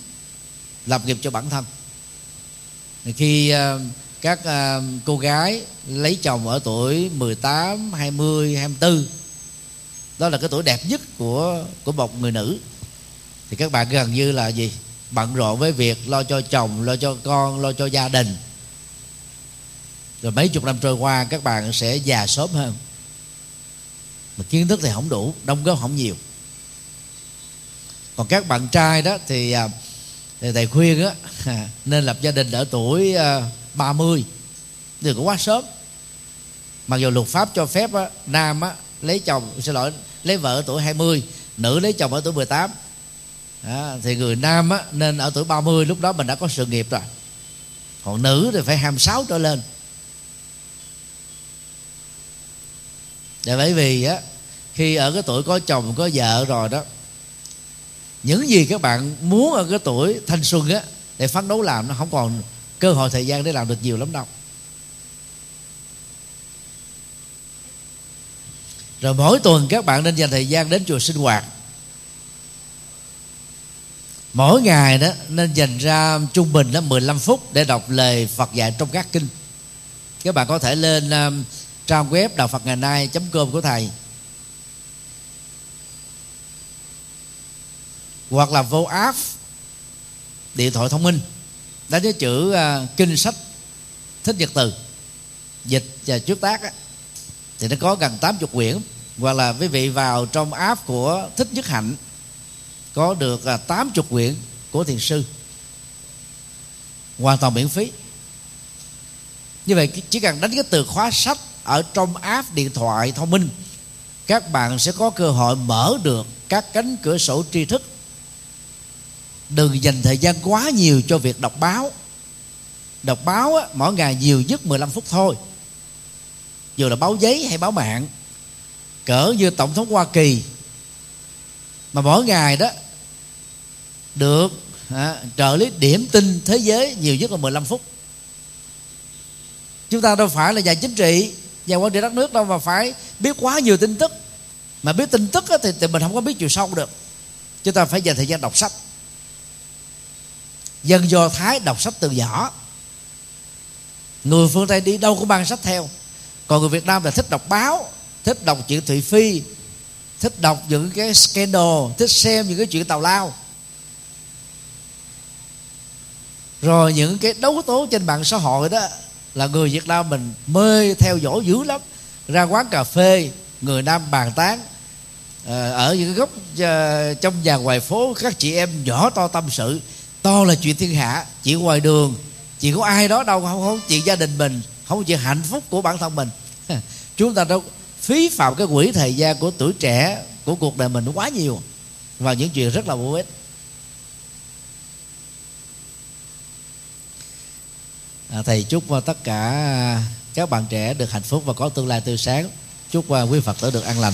lập nghiệp cho bản thân. Khi uh, các uh, cô gái lấy chồng ở tuổi 18, 20, 24 đó là cái tuổi đẹp nhất của của một người nữ. Thì các bạn gần như là gì? Bận rộn với việc lo cho chồng lo cho con lo cho gia đình. Rồi mấy chục năm trôi qua các bạn sẽ già sớm hơn. Mà kiến thức thì không đủ đóng góp không nhiều. Còn các bạn trai đó thì, à, thì thầy khuyên á nên lập gia đình ở tuổi 30 thì cũng quá sớm. Mặc dù luật pháp cho phép á, nam á, lấy chồng xin lỗi lấy vợ ở tuổi 20 nữ lấy chồng ở tuổi 18 đó, thì người nam á, nên ở tuổi 30 lúc đó mình đã có sự nghiệp rồi. Còn nữ thì phải 26 trở lên. Để bởi vì á khi ở cái tuổi có chồng có vợ rồi đó những gì các bạn muốn ở cái tuổi thanh xuân á để phấn đấu làm nó không còn cơ hội thời gian để làm được nhiều lắm đâu. Rồi mỗi tuần các bạn nên dành thời gian đến chùa sinh hoạt. Mỗi ngày đó nên dành ra trung bình là 15 phút để đọc lời Phật dạy trong các kinh. Các bạn có thể lên um, trang web đạo Phật ngày nay com của thầy. Hoặc là vô app điện thoại thông minh. Đánh cái chữ uh, kinh sách thích nhật từ dịch và trước tác á, thì nó có gần 80 quyển. Hoặc là quý vị vào trong app của thích nhất hạnh có được là 80 quyển của thiền sư. Hoàn toàn miễn phí. Như vậy chỉ cần đánh cái từ khóa sách ở trong app điện thoại thông minh các bạn sẽ có cơ hội mở được các cánh cửa sổ tri thức. Đừng dành thời gian quá nhiều cho việc đọc báo. Đọc báo á, mỗi ngày nhiều nhất 15 phút thôi dù là báo giấy hay báo mạng cỡ như tổng thống hoa kỳ. Mà mỗi ngày đó được à, trợ lý điểm tin thế giới nhiều nhất là 15 phút. Chúng ta đâu phải là nhà chính trị nhà quản trị đất nước đâu mà phải biết quá nhiều tin tức. Mà biết tin tức thì, thì mình không có biết chiều sâu được. Chúng ta phải dành thời gian đọc sách. Dân do thái đọc sách từ nhỏ. Người phương tây đi đâu có mang sách theo còn người việt nam là thích đọc báo, thích đọc chuyện thị phi, thích đọc những cái scandal, thích xem những cái chuyện tào lao. Rồi những cái đấu tố trên mạng xã hội đó là người việt nam mình mê theo dõi dữ lắm. Ra quán cà phê, người nam bàn tán ờ, ở những cái góc ờ, trong nhà ngoài phố, các chị em nhỏ to tâm sự. To là chuyện thiên hạ chuyện ngoài đường chuyện có ai đó đâu, không không chuyện gia đình mình, không chuyện hạnh phúc của bản thân mình. chúng ta đã phí phạm cái quỹ thời gian của tuổi trẻ của cuộc đời mình quá nhiều. Vào những chuyện rất là vô ích. À, thầy chúc tất cả các bạn trẻ được hạnh phúc và có tương lai tươi sáng. Chúc quý phật tử được an lành.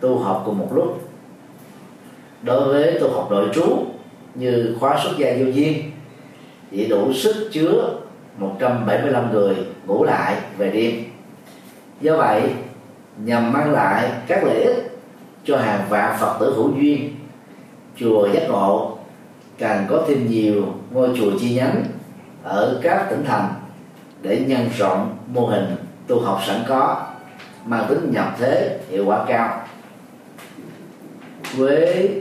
tu học cùng một lúc. Đối với tu học nội trú như khóa xuất gia vô duyên, chỉ đủ sức chứa 175 người ngủ lại về đêm. Do vậy, nhằm mang lại các lợi ích cho hàng vạn phật tử hữu duyên, chùa giác ngộ càng có thêm nhiều ngôi chùa chi nhánh ở các tỉnh thành để nhân rộng mô hình tu học sẵn có, mang tính nhập thế hiệu quả cao với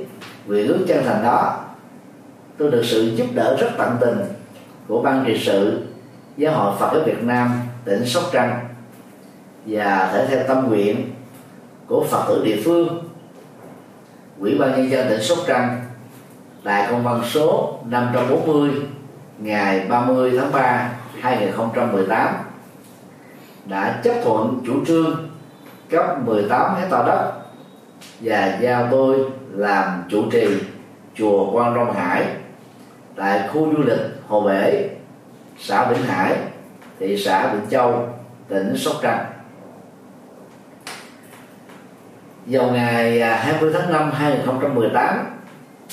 nguyện ước chân thành đó, tôi được sự giúp đỡ rất tận tình của ban trị sự, giáo hội Phật giáo Việt Nam, tỉnh Sóc Trăng, và thể theo tâm nguyện của Phật tử địa phương, Ủy ban nhân dân tỉnh Sóc Trăng tại công văn số 540 ngày 30 tháng 3 2018 đã chấp thuận chủ trương cấp 18 hecta đất và giao tôi làm chủ trì chùa Quan Long Hải tại khu du lịch Hồ Bể, xã Vĩnh Hải, thị xã Vĩnh Châu, tỉnh Sóc Trăng. Vào ngày à, 20 tháng 5 2018,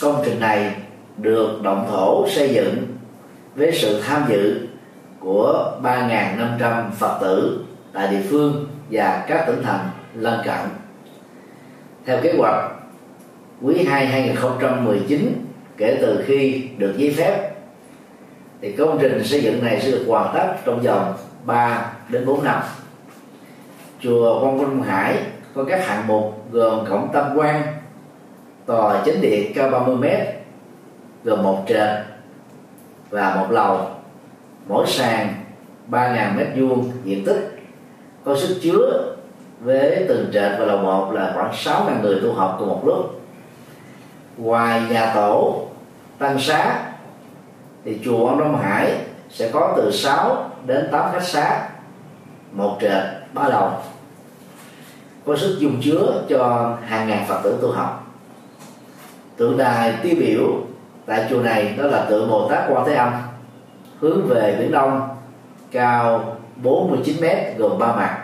công trình này được động thổ xây dựng với sự tham dự của 3.500 Phật tử tại địa phương và các tỉnh thành lân cận. Theo kế hoạch, quý 2 2019 kể từ khi được giấy phép thì công trình xây dựng này sẽ được hoàn tất trong vòng 3 đến 4 năm. Chùa Quang Minh Hải có các hạng mục gồm cổng tam quan, tòa chính điện cao 30 m gồm một trệt và một lầu mỗi sàn 3.000 mét vuông diện tích có sức chứa với từng trệt và lầu một là khoảng 6.000 người tu học cùng một lúc. Ngoài nhà tổ, tăng xá, thì chùa Ông Đông Hải sẽ có từ 6 đến 8 khách xá, một trệt, ba lầu. Có sức dung chứa cho hàng ngàn phật tử tu học. Tượng đài tiêu biểu tại chùa này đó là tượng Bồ Tát Quan Thế Âm, hướng về biển đông, cao 49 mét gồm ba mặt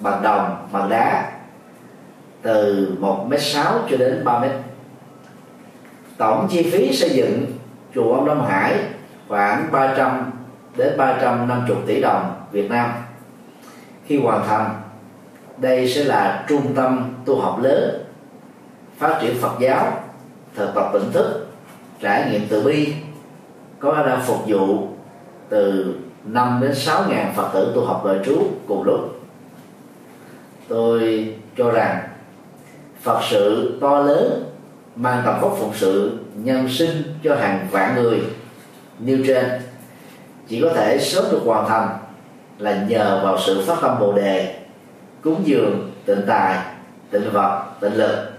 bằng đồng bằng đá từ 1 m sáu cho đến 3 m tổng chi phí xây dựng chùa ông Đông Hải khoảng 300 đến 350 tỷ đồng Việt Nam. Khi hoàn thành, đây sẽ là trung tâm tu học lớn, phát triển Phật giáo, thực tập tỉnh thức, trải nghiệm từ bi, có khả năng phục vụ từ 5 đến 6 ngàn Phật tử tu học đời trú cùng lúc tôi cho rằng Phật sự to lớn mang tầm vóc phụng sự nhân sinh cho hàng vạn người như trên. Chỉ có thể sớm được hoàn thành là nhờ vào sự phát tâm bồ đề, cúng dường, tịnh tài, tịnh vật, tịnh lực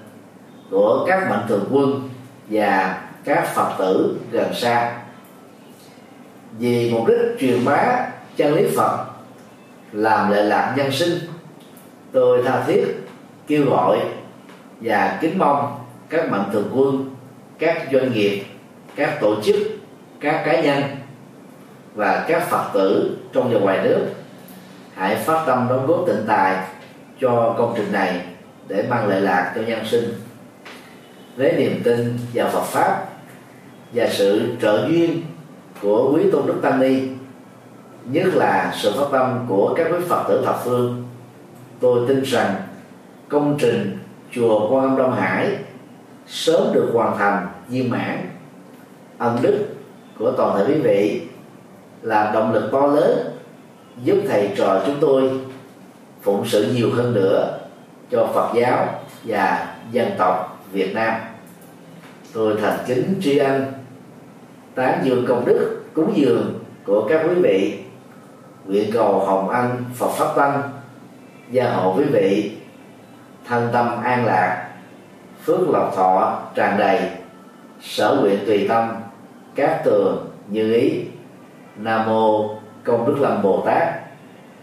của các mạnh thường quân và các phật tử gần xa. Vì mục đích truyền bá chân lý phật, làm lệ lạc nhân sinh tôi tha thiết kêu gọi và kính mong các mạnh thường quân, các doanh nghiệp, các tổ chức, các cá nhân và các phật tử trong và ngoài nước hãy phát tâm đóng góp tịnh tài cho công trình này để mang lợi lạc cho nhân sinh. Với niềm tin vào Phật pháp và sự trợ duyên của quý tôn đức tăng ni, nhất là sự phát tâm của các quý phật tử thập phương tôi tin rằng công trình chùa Quan Âm Đông Hải sớm được hoàn thành viên mãn. Ân đức của toàn thể quý vị là động lực to lớn giúp thầy trò chúng tôi phụng sự nhiều hơn nữa cho Phật giáo và dân tộc Việt Nam. Tôi thành kính tri ân tán dương công đức, cúng dường của các quý vị. Nguyện cầu hồng anh Phật pháp tăng gia hộ quý vị, thân tâm an lạc, phước lộc thọ tràn đầy, sở nguyện tùy tâm, các tường như ý. Nam mô công đức lâm bồ tát.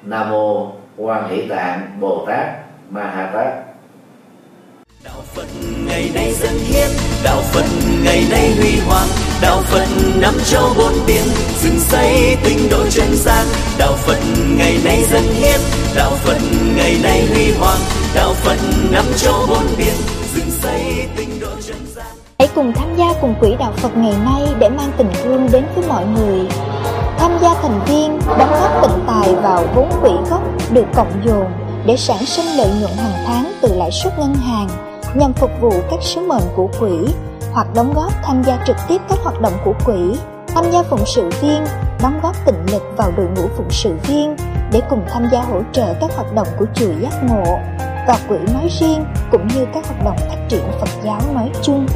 Nam mô quan hỷ tạng bồ tát ma ha tát. Đạo phật ngày nay dân hiến, đạo phật ngày nay huy hoàng, đạo phật năm châu bốn biển dựng xây tinh độ chân gian. Đạo phật ngày nay dân hiến đạo phật ngày nay huy hoàng, đạo phật năm châu bốn biển, dựng xây tinh độ chân gian. Hãy cùng tham gia cùng quỹ đạo phật ngày nay để mang tình thương đến với mọi người. Tham gia thành viên, đóng góp tịnh tài vào vốn quỹ gốc được cộng dồn để sản sinh lợi nhuận hàng tháng từ lãi suất ngân hàng nhằm phục vụ các sứ mệnh của quỹ hoặc đóng góp tham gia trực tiếp các hoạt động của quỹ tham gia phụng sự viên, đóng góp tịnh lực vào đội ngũ phụng sự viên để cùng tham gia hỗ trợ các hoạt động của chùa giác ngộ và quỹ nói riêng cũng như các hoạt động phát triển Phật giáo nói chung.